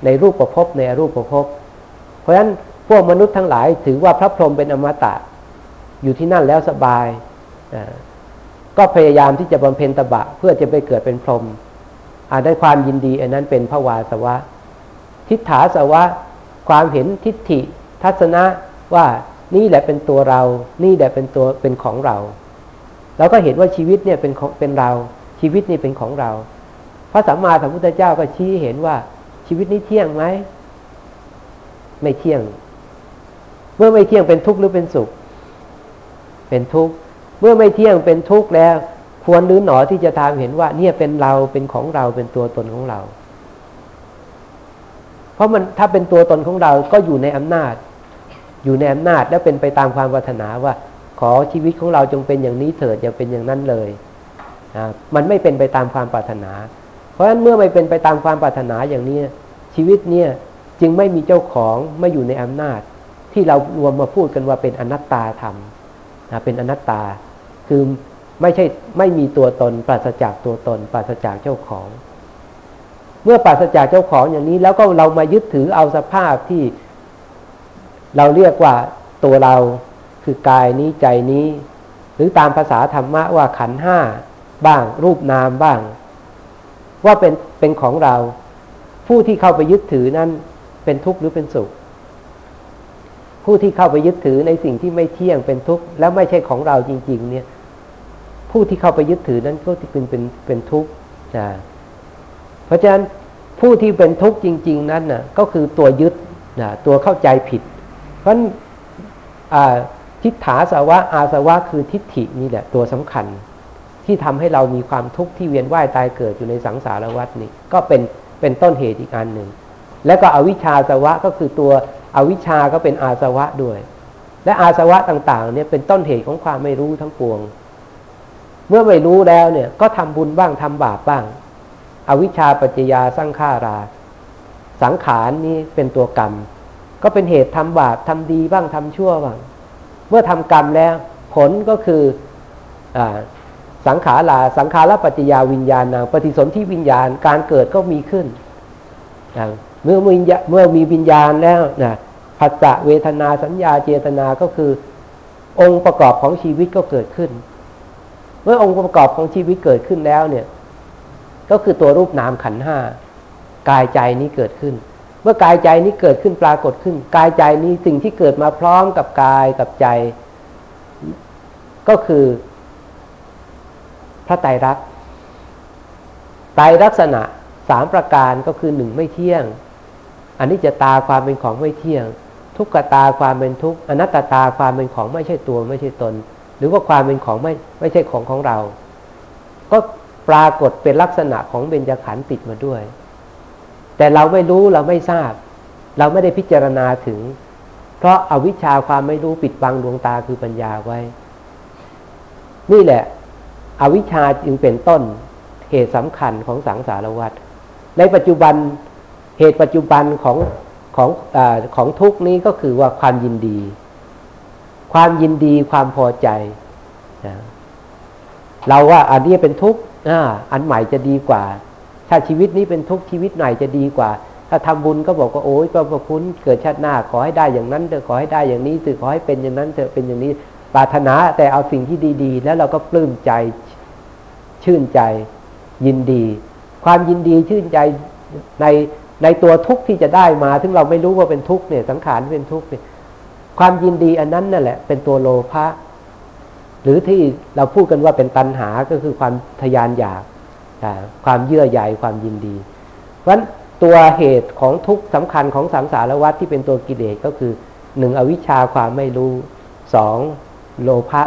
ในรูปประพบในรูปประพบเพราะฉะนั้นพวกมนุษย์ทั้งหลายถือว่าพระพรหมเป็นอมตะ อยู่ที่นั่นแล้วสบาย ก็พยายามที่จะบำเพ็ญตบะเพื่อจะไปเกิดเป็นพรหมอาจได้ความยินดีอันนั้นเป็นภาวาสวะ ทิฏฐาสวะ ความเห็นทิฏฐิ ทัศนะว่านี่แหละเป็นตัวเรา นี่แหละเป็นตัวเป็นของเรา เราก็เห็นว่าชีวิตเนี่ยเป็นเป็นเรา ชีวิตนี่เป็นของเรา พระสัมมาสัมพุทธเจ้าก็ชี้เห็นว่า ชีวิตนี้เที่ยงไหม ไม่เที่ยง เมื่อไม่เที่ยงเป็นทุกข์หรือเป็นสุข เป็นทุกข์เมื่อไม่เที่ยงเป็นทุกข์แล้ว ควรหรือหนอที่จะทำเห็นว่า เนี่ยเป็นเราเป็นของเราเป็นตัวตนของเรา เพราะมันถ้าเป็นตัวตนของเราก็อยู่ในอำนาจ อยู่ในอำนาจและเป็นไปตามความปรารถนาว่า ขอชีวิตของเราจงเป็นอย่างนี้เถิดอย่าเป็นอย่างนั้นเลยมันไม่เป็นไปตามความปรารถนา เพราะฉะนั้นเมื่อไม่เป็นไปตามความปรารถนาอย่างนี้ ชีวิตเนี่ยจึงไม่มีเจ้าของไม่อยู่ในอำนาจ ที่เรารวมมาพูดกันว่าเป็นอนัตตาธรรมเป็นอนัตตา คือไม่ใช่ไม่มีตัวตน ปราศจากตัวตน ปราศจากเจ้าของ เมื่อปราศจากเจ้าของอย่างนี้ แล้วก็เรามายึดถือเอาสภาพที่ เราเรียกว่าตัวเราคือกายนี้ใจนี้ หรือตามภาษาธรรมะว่าขันห้าบ้างรูปนามบ้าง ว่าเป็นเป็นของเรา ผู้ที่เข้าไปยึดถือนั้นเป็นทุกข์หรือเป็นสุข ผู้ที่เข้าไปยึดถือในสิ่งที่ไม่เที่ยงเป็นทุกข์แล้วไม่ใช่ของเราจริง ๆ เนี่ย ผู้ที่เข้าไปยึดถือนั้นก็เป็นเป็นเป็นทุกข์นะเพราะฉะนั้นผู้ที่เป็นทุกข์จริง ๆ นั้นน่ะก็คือตัวยึดนะตัวเข้าใจผิด เพราะทิฏฐาสาวะอาสวะคือทิฏฐินี่แหละตัวสำคัญ ที่ทำให้เรามีความทุกข์ที่เวียนว่ายตายเกิดอยู่ในสังสารวัฏนี้ก็เป็นเป็นต้นเหตุอีกอันหนึ่ง แล้วก็อวิชชาสวะก็คือตัวอวิชชาก็เป็นอาสวะด้วย และอาสวะต่างๆเนี่ยเป็นต้นเหตุของความไม่รู้ทั้งปวง เมื่อไม่รู้แล้วเนี่ยก็ทำบุญบ้างทำบาปบ้าง อวิชชาปัจจยาสร้างฆารา สังขารนี้เป็นตัวกรรม ก็เป็นเหตุทำบาปทำดีบ้างทำชั่วบ้าง เมื่อทำกรรมแล้ว ผลก็คืออ สังขาราสังขารปัจจยาวิญญาณนางปฏิสนธิวิญญาณการเกิดก็มีขึ้นเมื่อมีเมื่อมีวิญญาณแล้วนะผัสสะเวทนาสัญญาเจตนาก็คือ องค์ประกอบของชีวิตก็เกิดขึ้น เมื่อองค์ประกอบของชีวิตเกิดขึ้นแล้วเนี่ย ก็คือตัวรูปนามขันห้ากายใจนี้เกิดขึ้น เมื่อกายใจนี้เกิดขึ้นปรากฏขึ้น กายใจนี้สิ่งที่เกิดมาพร้อมกับกายกับใจ ก็คือ พระไตรลักษณ์ไตรลักษณะสามประการก็คือหนึ่งไม่เที่ยง อันนี้จะตาความเป็นของไม่เที่ยง ทุกขตาความเป็นทุกข์อนัตตาความเป็นของไม่ใช่ตัวไม่ใช่ตน หรือว่าความเป็นของไม่ไม่ใช่ของของเรา ก็ปรากฏเป็นลักษณะของเบญจขันธ์ติดมาด้วย แต่เราไม่รู้เราไม่ทราบ เราไม่ได้พิจารณาถึง เพราะอาวิชชาความไม่รู้ปิดบังดวงตาคือปัญญาไว้ นี่แหละ อวิชชาจึงเป็นต้นเหตุสำคัญของสังสารวัฏในปัจจุบันเหตุปัจจุบันของของอของทุกนี้ก็คือว่าความยินดี ความยินดีความพอใจนะเราว่าอันนี้เป็นทุกข์อันใหม่จะดีกว่า ถ้าชีวิตนี้เป็นทุกข์ชีวิตใหม่จะดีกว่า ถ้าทำบุญก็บอกว่าโอ้ยพระคุณเกิดชาติหน้า ขอให้ได้อย่างนั้นเถอะขอให้ได้อย่างนี้เถอะขอให้เป็นอย่างนั้นเถอะเป็นอย่างนี้ ปรารถนาแต่เอาสิ่งที่ดี ๆ แล้วเราก็ปลื้มใจชื่นใจยินดี ความยินดีชื่นใจในในตัวทุกข์ที่จะได้มาถึงเราไม่รู้ว่าเป็นทุกข์เนี่ยสังขารเป็นทุกข์เนี่ยความยินดีอันนั้นนั่นแหละ เป็นตัวโลภะหรือที่เราพูดกันว่าเป็นตัณหาก็คือความทยานอยากความเยื่อใยความยินดี เพราะฉะนั้นตัวเหตุของทุกข์สำคัญของสังสารวัฏที่เป็นตัวกิเลสก็คือหนึ่งอวิชชาความไม่รู้สอง โลภะ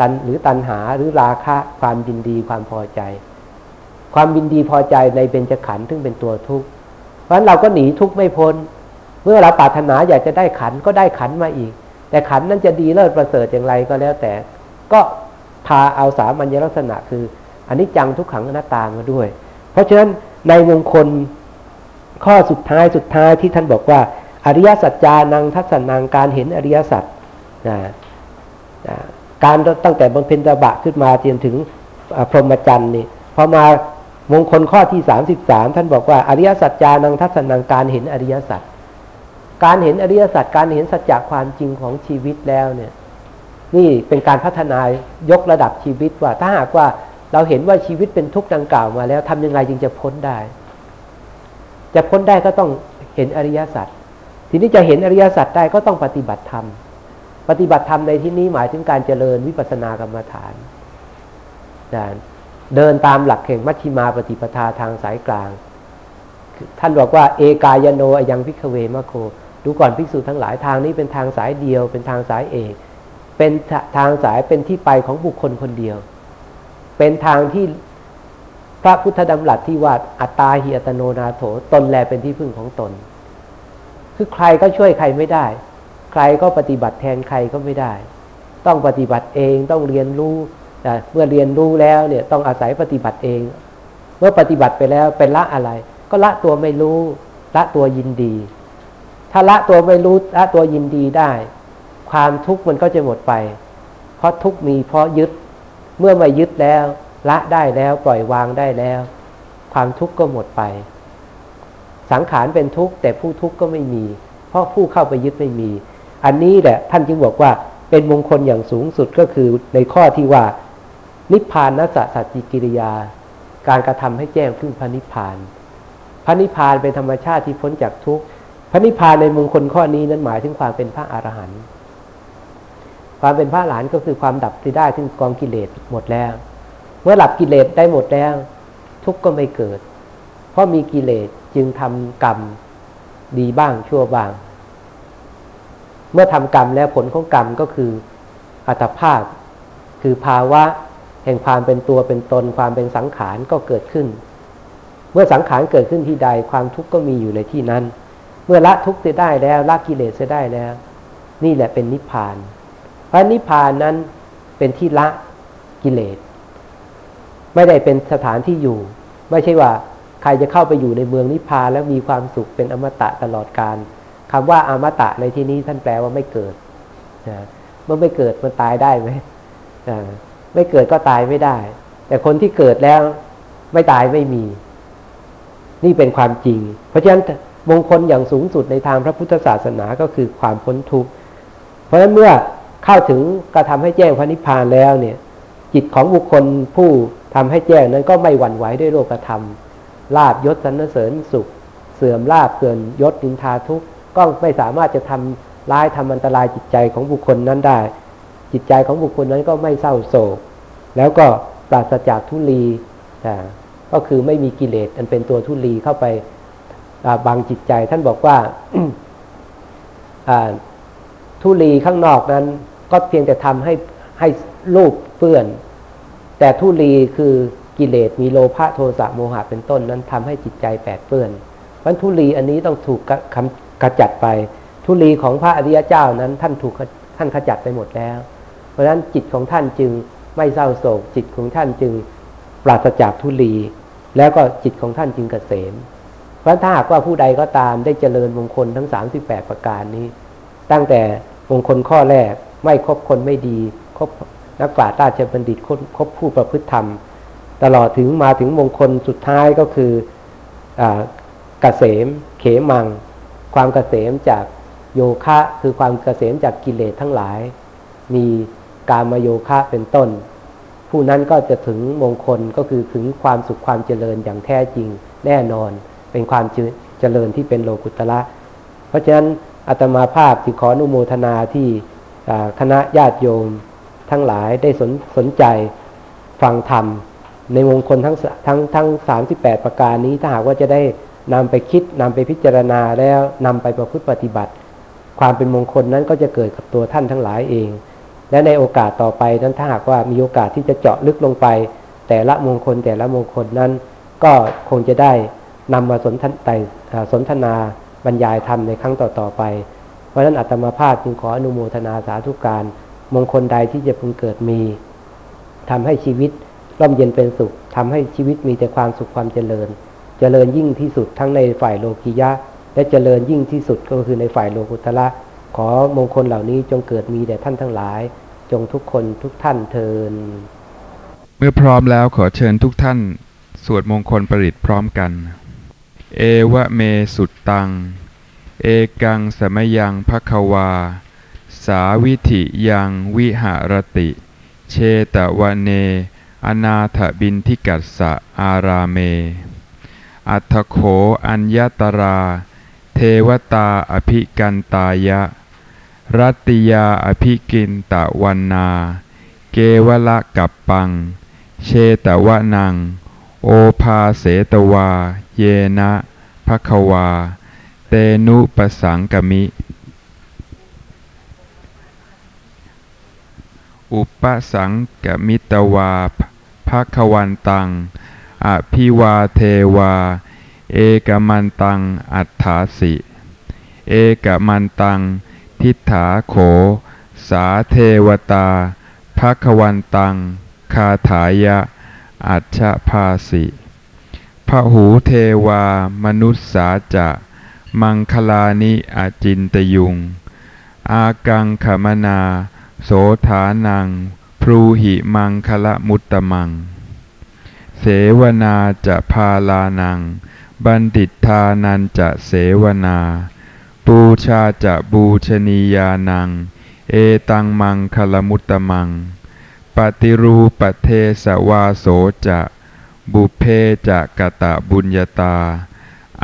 ตันหรือตัณหาหรือราคะความยินดีความพอใจ ความยินดีพอใจในเบญจขันธ์ซึ่งเป็นตัวทุกข์เพราะฉะนั้นเราก็หนีทุกข์ไม่พ้น เมื่อเราปรารถนาอยากจะได้ขันก็ได้ขันมาอีก แต่ขันนั้นจะดีเลิศประเสริฐอย่างไรก็แล้วแต่ ก็พาเอาสามัญลักษณะคืออันนี้จังทุกขังอนัตตามาด้วย เพราะฉะนั้นในมงคลข้อสุดท้ายสุดท้ายที่ท่านบอกว่า อริยสัจจานังทัศนังการเห็นอริยสัจนะ การตั้งแต่บนเพนตบะขึ้นมาจนถึงพรหมจรรย์นี่พอมามงคลข้อที่สามสิบสามท่านบอกว่าอริยสัจจานังทัศนังการเห็นอริยสัจการเห็นอริยสัจการเห็นสัจจะความจริงของชีวิตแล้วเนี่ย นี่เป็นการพัฒนายกระดับชีวิตว่า ถ้าหากว่าเราเห็นว่าชีวิตเป็นทุกข์ดังกล่าวมาแล้วทำยังไงจึงจะพ้นได้ จะพ้นได้ก็ต้องเห็นอริยสัจทีนี้จะเห็นอริยสัจได้ก็ต้องปฏิบัติธรรม ปฏิบัติธรรมในที่นี้หมายถึงการเจริญวิปัสสนากรรมฐานเดินตามหลักแห่งมัชฌิมาปฏิปทาทางสายกลาง ท่านบอกว่าเอกายโนยังพิกเวมะโค ดูก่อนภิกษุทั้งหลายทางนี้เป็นทางสายเดียว เป็นทางสายเอก เป็นทางสายเป็นที่ไปของบุคคลคนเดียว เป็นทางที่พระพุทธดำรัสที่ว่าอัตตาหิอัตโนนาโถตนแลเป็นที่พึ่งของตน คือใครก็ช่วยใครไม่ได้ ใครก็ปฏิบัติแทนใครก็ไม่ได้ ต้องปฏิบัติเองต้องเรียนรู้เมื่อเรียนรู้แล้วเนี่ยต้องอาศัยปฏิบัติเอง เมื่อปฏิบัติไปแล้วเป็นละอะไร ก็ละตัวไม่รู้ ละตัวยินดี ถ้าละตัวไม่รู้ละตัวยินดีได้ ความทุกข์มันก็จะหมดไป เพราะทุกข์มีเพราะยึด เมื่อไม่ยึดแล้ว ละได้แล้วปล่อยวางได้แล้ว ความทุกข์ก็หมดไป สังขารเป็นทุกข์แต่ผู้ทุกข์ก็ไม่มี เพราะผู้เข้าไปยึดไม่มี อันนี้แหละท่านจึงบอกว่าเป็นมงคลอย่างสูงสุดก็คือในข้อที่ว่า นิพพานนัสสัจจิกิริยา การกระทำให้แจ้งพึ่งพระนิพพาน พระนิพพานเป็นธรรมชาติที่พ้นจากทุกข์พระนิพพานในมงคลข้อนี้นั้นหมายถึงความเป็นพระอรหันต์ความเป็นพระหลานก็คือความดับที่ได้ถึงกองกิเลสหมดแล้ว เมื่อหลับกิเลสได้หมดแล้ว ทุกข์ก็ไม่เกิด เพราะมีกิเลสจึงทำกรรมดีบ้างชั่วบ้าง เมื่อทำกรรมแล้วผลของกรรมก็คืออัตภาพ คือภาวะแห่งความเป็นตัวเป็นตน ความเป็นสังขารก็เกิดขึ้น เมื่อสังขารเกิดขึ้นที่ใดความทุกข์ก็มีอยู่ในที่นั้น เมื่อละทุกข์จะได้แล้วละกิเลสจะได้แล้ว นี่แหละเป็นนิพพาน เพราะนิพพานนั้นเป็นที่ละกิเลส ไม่ได้เป็นสถานที่อยู่ ไม่ใช่ว่าใครจะเข้าไปอยู่ในเมืองนิพพานแล้วมีความสุขเป็นอมตะตลอดกาล คำว่าอมตะในที่นี้ท่านแปลว่าไม่เกิดนะเมื่อไม่เกิดมันตายได้ไหมไม่เกิดก็ตายไม่ได้ แต่คนที่เกิดแล้วไม่ตายไม่มี นี่เป็นความจริง เพราะฉะนั้นมงคลอย่างสูงสุดในทางพระพุทธศาสนาก็คือความพ้นทุกข์เพราะฉะนั้นเมื่อเข้าถึงกระทำให้แจ้งพระนิพพานแล้วเนี่ย จิตของบุคคลผู้ทำให้แจ้งนั้นก็ไม่หวั่นไหวด้วยโลกธรรมลาบยศสรรเสริญสุข เสื่อมลาบเสื่อมยศนินทาทุกข์ ก็ไม่สามารถจะทำร้ายทำอันตรายจิตใจของบุคคลนั้นได้ จิตใจของบุคคลนั้นก็ไม่เศร้าโศก แล้วก็ปราศจากทุลีก็คือไม่มีกิเลสอันเป็นตัวทุลีเข้าไปบังจิตใจท่านบอกว่าทุลีข้างนอกนั้น ก็เพียงแต่ทำให้ให้รูปเปื้อน แต่ทุลีคือกิเลสมีโลภะโทสะโมหะเป็นต้นนั้นทำให้จิตใจแปดเปื้อนเพราะทุลีอันนี้ต้องถูกก ระจัดไป ทุลีของพระอริยเจ้านั้นท่านถูกท่านขจัดไปหมดแล้ว เพราะฉะนั้นจิตของท่านจึงไม่เศร้าโศก จิตของท่านจึงปราศจากทุลี แล้วก็จิตของท่านจึงเกษม เพราะถ้าหากว่าผู้ใดก็ตามได้เจริญมงคลทั้ง 38 ประการนี้ ตั้งแต่มงคลข้อแรกไม่คบคนไม่ดีคบนักปราชญ์ราชบัณฑิตคบคบผู้ประพฤติธรรม ตลอดถึงมาถึงมงคลสุดท้ายก็คืออาเกษม เขมัง ความเกษมจากโยคะคือความเกษมจากกิเลสทั้งหลาย มีการมโยคะเป็นต้น ผู้นั้นก็จะถึงมงคลก็คือถึงความสุขความเจริญอย่างแท้จริงแน่นอน เป็นความเจริญที่เป็นโลกุตละ เพราะฉะนั้นอาตมาภาพจึงขออนุโมทนาที่คณะญาติโยมทั้งหลายได้สนสนใจฟังธรรม ในมงคลทั้งทั้งทั้งสามสิบแปดประการนี้ถ้าหากว่าจะได้ นำไปคิดนำไปพิจารณาแล้วนำไปประพฤติปฏิบัติ ความเป็นมงคลนั้นก็จะเกิดกับตัวท่านทั้งหลายเอง และในโอกาสต่อไปนั้นถ้าหากว่ามีโอกาสที่จะเจาะลึกลงไป แต่ละมงคลแต่ละมงคลนั้น ก็คงจะได้นำมาสนทนไต่อ่าสนทนาบรรยายธรรมในครั้งต่อๆไป เพราะฉะนั้นอาตมาภาพจึงขออนุโมทนาสาธุการ มงคลใดที่จะพึงเกิดมีทำให้ชีวิตร่มเย็นเป็นสุขทำให้ชีวิตมีแต่ความสุขความเจริญ เจริญยิ่งที่สุดทั้งในฝ่ายโลกิยะ และเจริญยิ่งที่สุดก็คือในฝ่ายโลกุตละ ขอมงคลเหล่านี้จงเกิดมีแด่ท่านทั้งหลาย จงทุกคนทุกท่านเทิน เมื่อพร้อมแล้วขอเชิญทุกท่าน สวดมงคลประดิษฐ์พร้อมกัน เอวะเมสุตตัง เอกังสมยังภควา สาวิธิยังวิหารติ เชตวเน อนาถบินทิกัสสะอาราเม อัทโขอัญญตรา เทวตาอภิกันตายะ รัตติยาอภิกินตะวันนา เกวละกับปัง เชตวะนัง โอภาเสตวา เยนะภควา เตนุปสังกมิ อุปสังกมิตวาภควันตัง อภิวาเทวา เอกมันตังอัฏฐาสิ เอกมันตัง ทิฏฐาโข สาเทวตาภควันตัง คาถายะ อัจฉภาสิพหูเทวามนุษสาจะ มังคลานิอาจินตยุง อากังขมนา โสธานัง พรูหิมังคละมุตตมัง เสวนาจะพาลานัง บัณฑิตทานันจะเสวนา ปูชาจะบูชนียานัง เอตังมังคลมุตตมัง ปฏิรูปเทสวาโสจะบุเพจะกะตะบุญญาตา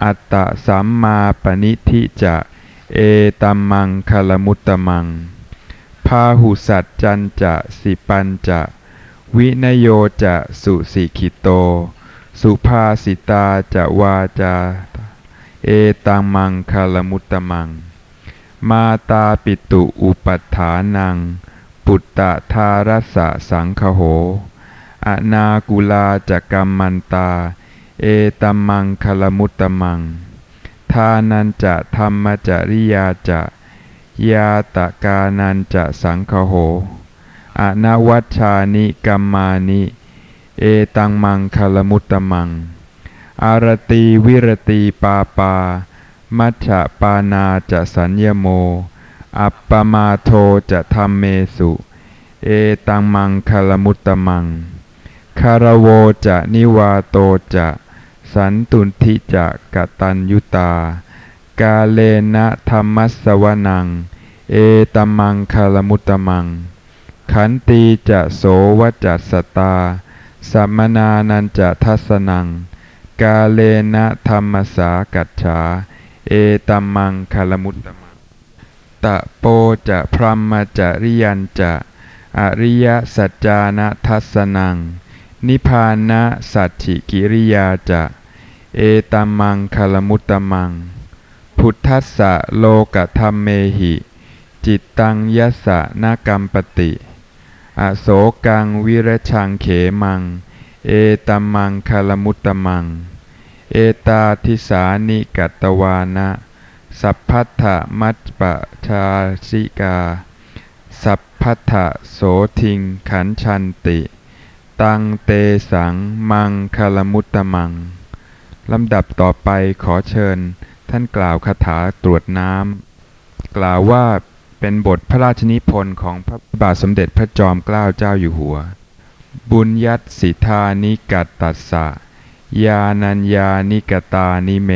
อัตตะสัมมาปณิทิจะเอตัมมังคลมุตตมังพาหุสัจจันจะสิปันจะ วินโยจะสุสิขิโต สุภาสิตาจะวาจา เอตังมังคลมุตตมัง มาตาปิตุอุปัฏฐานัง ปุตตะทารสะสังคโห อนากุลาจะกัมมันตา เอตัมมังคลมุตตมัง ทานันจะธรรมจริยาจะ ยาตะกานันจะสังคโห อนวัชชานิกัมมานิ เอตังมังคลมุตตมัง อารตีวิรตีปาปา มัชฌปานาจะสัญญโม อัปปมาโทจะธรรมเมสุ เอตังมังคลมุตตมัง คารโวจะนิวาโตจะสันตุนทิจะกตัญยุตา กาเลนะธรรมัสสวนัง เอตัมมังคลมุตตมัง ขันตีจะโสวจัสตา สัมมนานันจะทัสนัง กาเลนะธรรมสากัจฉา เอตัมมังคลมุตตมังตะโปจะพรหมจริยันจะ อริยสัจจานะทัสนัง นิพพานะสัจฉิกิริยาจะ เอตัมมังคลมุตตมัง พุทธัสสะโลกธรรมเมหิ จิตตังยัสะนากัมปติ อโศกังวิรชังเขมัง เอตมังคลมุตตมัง เอตาทิสานิกัตวานะ สัพพัทธมัจปะชาสิกา สัพพัทธะโสทิงขันชันติ ตังเตสังมังคลมุตตมัง ลำดับต่อไปขอเชิญ ท่านกล่าวคาถาตรวจน้ำกล่าวว่า เป็นบทพระราชนิพนธ์ของพระบาทสมเด็จพระจอมเกล้าเจ้าอยู่หัว บุญยัตสิทานิกัตตัสสะ ยานัญญานิกตานิเม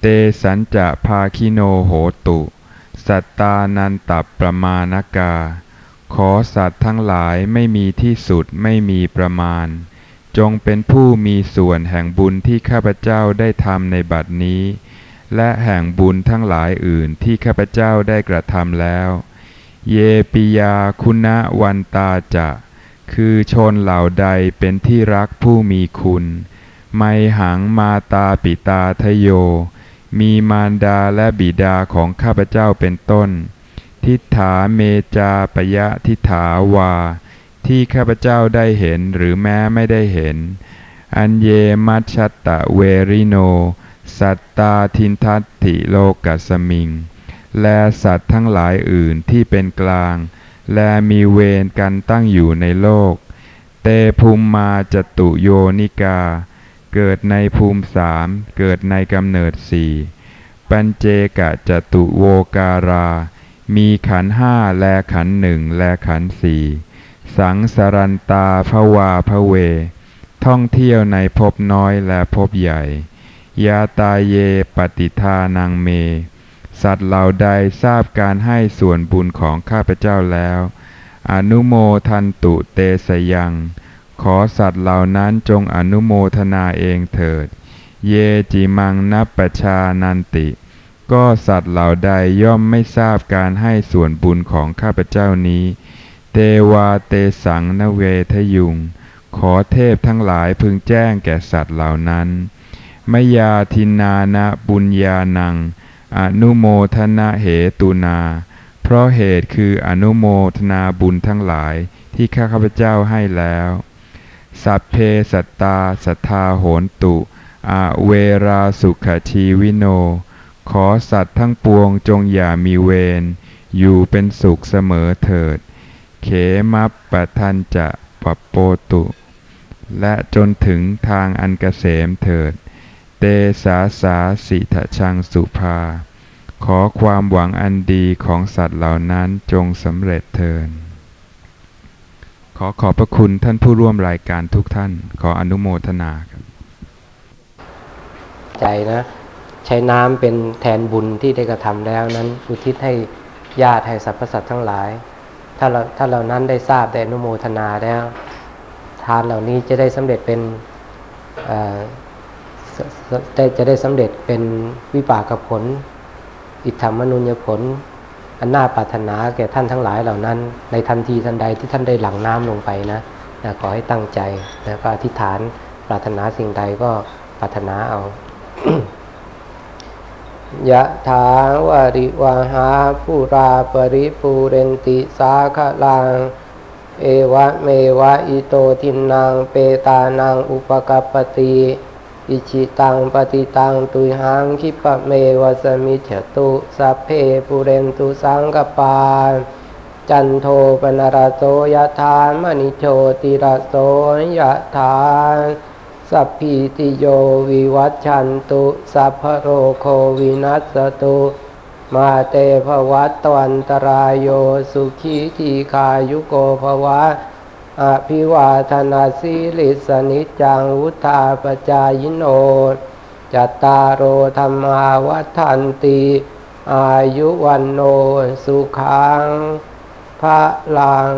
เตสัญจะภาคิโนโหตุ สัตตานันตบประมาณกา ขอสัตว์ทั้งหลายไม่มีที่สุดไม่มีประมาณ จงเป็นผู้มีส่วนแห่งบุญที่ข้าพเจ้าได้ทำในบัดนี้ และแห่งบุญทั้งหลายอื่นที่ข้าพเจ้าได้กระทำแล้ว เยปิยาคุณะวันตาจะ คือชนเหล่าใดเป็นที่รักผู้มีคุณ ไมหังมาตาปิตาทโย มีมารดาและบิดาของข้าพเจ้าเป็นต้น ทิฏฐาเมจาปยะทิฏฐาวา ที่ข้าพเจ้าได้เห็นหรือแม้ไม่ได้เห็น อันเยมัชชตตะเวริโน สัตตาทินทัตติโลกัสมิง และสัตว์ทั้งหลายอื่นที่เป็นกลาง และมีเวรกันตั้งอยู่ในโลก เตภูมิมาจตุโยนิกา เกิดในภูมิสามเกิดในกำเนิดสี่ปัญเจกะจตุโวการา มีขันห้าและขันหนึ่งและขันสี่สังสรันตาภวาพเว ท่องเที่ยวในภพน้อยและภพใหญ่ ยาตาเยปฏิทานังเม สัตว์เหล่าใดทราบการให้ส่วนบุญของข้าพเจ้าแล้ว อนุโมทันตุเตสยัง ขอสัตว์เหล่านั้นจงอนุโมทนาเองเถิด เยจิมังนัปปชานันติ ก็สัตว์เหล่าใดย่อมไม่ทราบการให้ส่วนบุญของข้าพเจ้านี้ เตวาเตสังนเวทยุง ขอเทพทั้งหลายพึงแจ้งแก่สัตว์เหล่านั้น มยาทินานะบุญญานัง อนุโมทนาเหตุนา เพราะเหตุคืออนุโมทนาบุญทั้งหลายที่ข้าพเจ้าให้แล้ว สัพเพสัตตาสัทธาโหนตุอาเวราสุขชีวิโน ขอสัตว์ทั้งปวงจงอย่ามีเวร อยู่เป็นสุขเสมอเถิด เขมัปปะทันจะปปโปตุ และจนถึงทางอันเกษมเถิด สาสาสิทะชังสุภา ขอความหวังอันดีของสัตว์เหล่านั้นจงสำเร็จเถิดขอขอบพระคุณท่านผู้ร่วมรายการทุกท่าน ขออนุโมทนาครับใจนะ ใช้น้ำเป็นแทนบุญที่ได้กระทำแล้วนั้น อุทิศให้ญาติให้สรรพสัตว์ทั้งหลาย ถ้าเราถ้าเรานั้นได้ทราบได้อนุโมทนาแล้ว ทานเหล่านี้จะได้สำเร็จเป็นอ่อสส ได้จะได้สำเร็จเป็นวิปากผล อิทธรรมนุญญผล อันน่าปรารถนาแก่ท่านทั้งหลายเหล่านั้น ในทันทีทันใดที่ท่านได้หลั่งน้ำลงไปนะนะขอให้ตั้งใจนะก็อธิษฐานปรารถนาสิ่งใดก็ปรารถนาเอายะถาวาริวาหาปุราปริปูเรนติสาคลัง เอวะเมวะอิโตทินังเปตานังอุปกัปปติ อิชิตังปฏิตังตุยหังคิปะเมวะสมิจฉตุสัพเพปุเรนตุสังกปาจันโทปนรโสยะธามณิโชติระโสยะธาสัพพิติโยวิวัชชันตุสัพพโรโควินัสตุมาเตภวัตตวันตรายโยสุขีทีคายุโกภวะ อภิวาทนาสีลิสนิจจังวุธาปจายโนจัตตารโอธรรมาวัฏันติ อายุวันโนสุขังพระลัง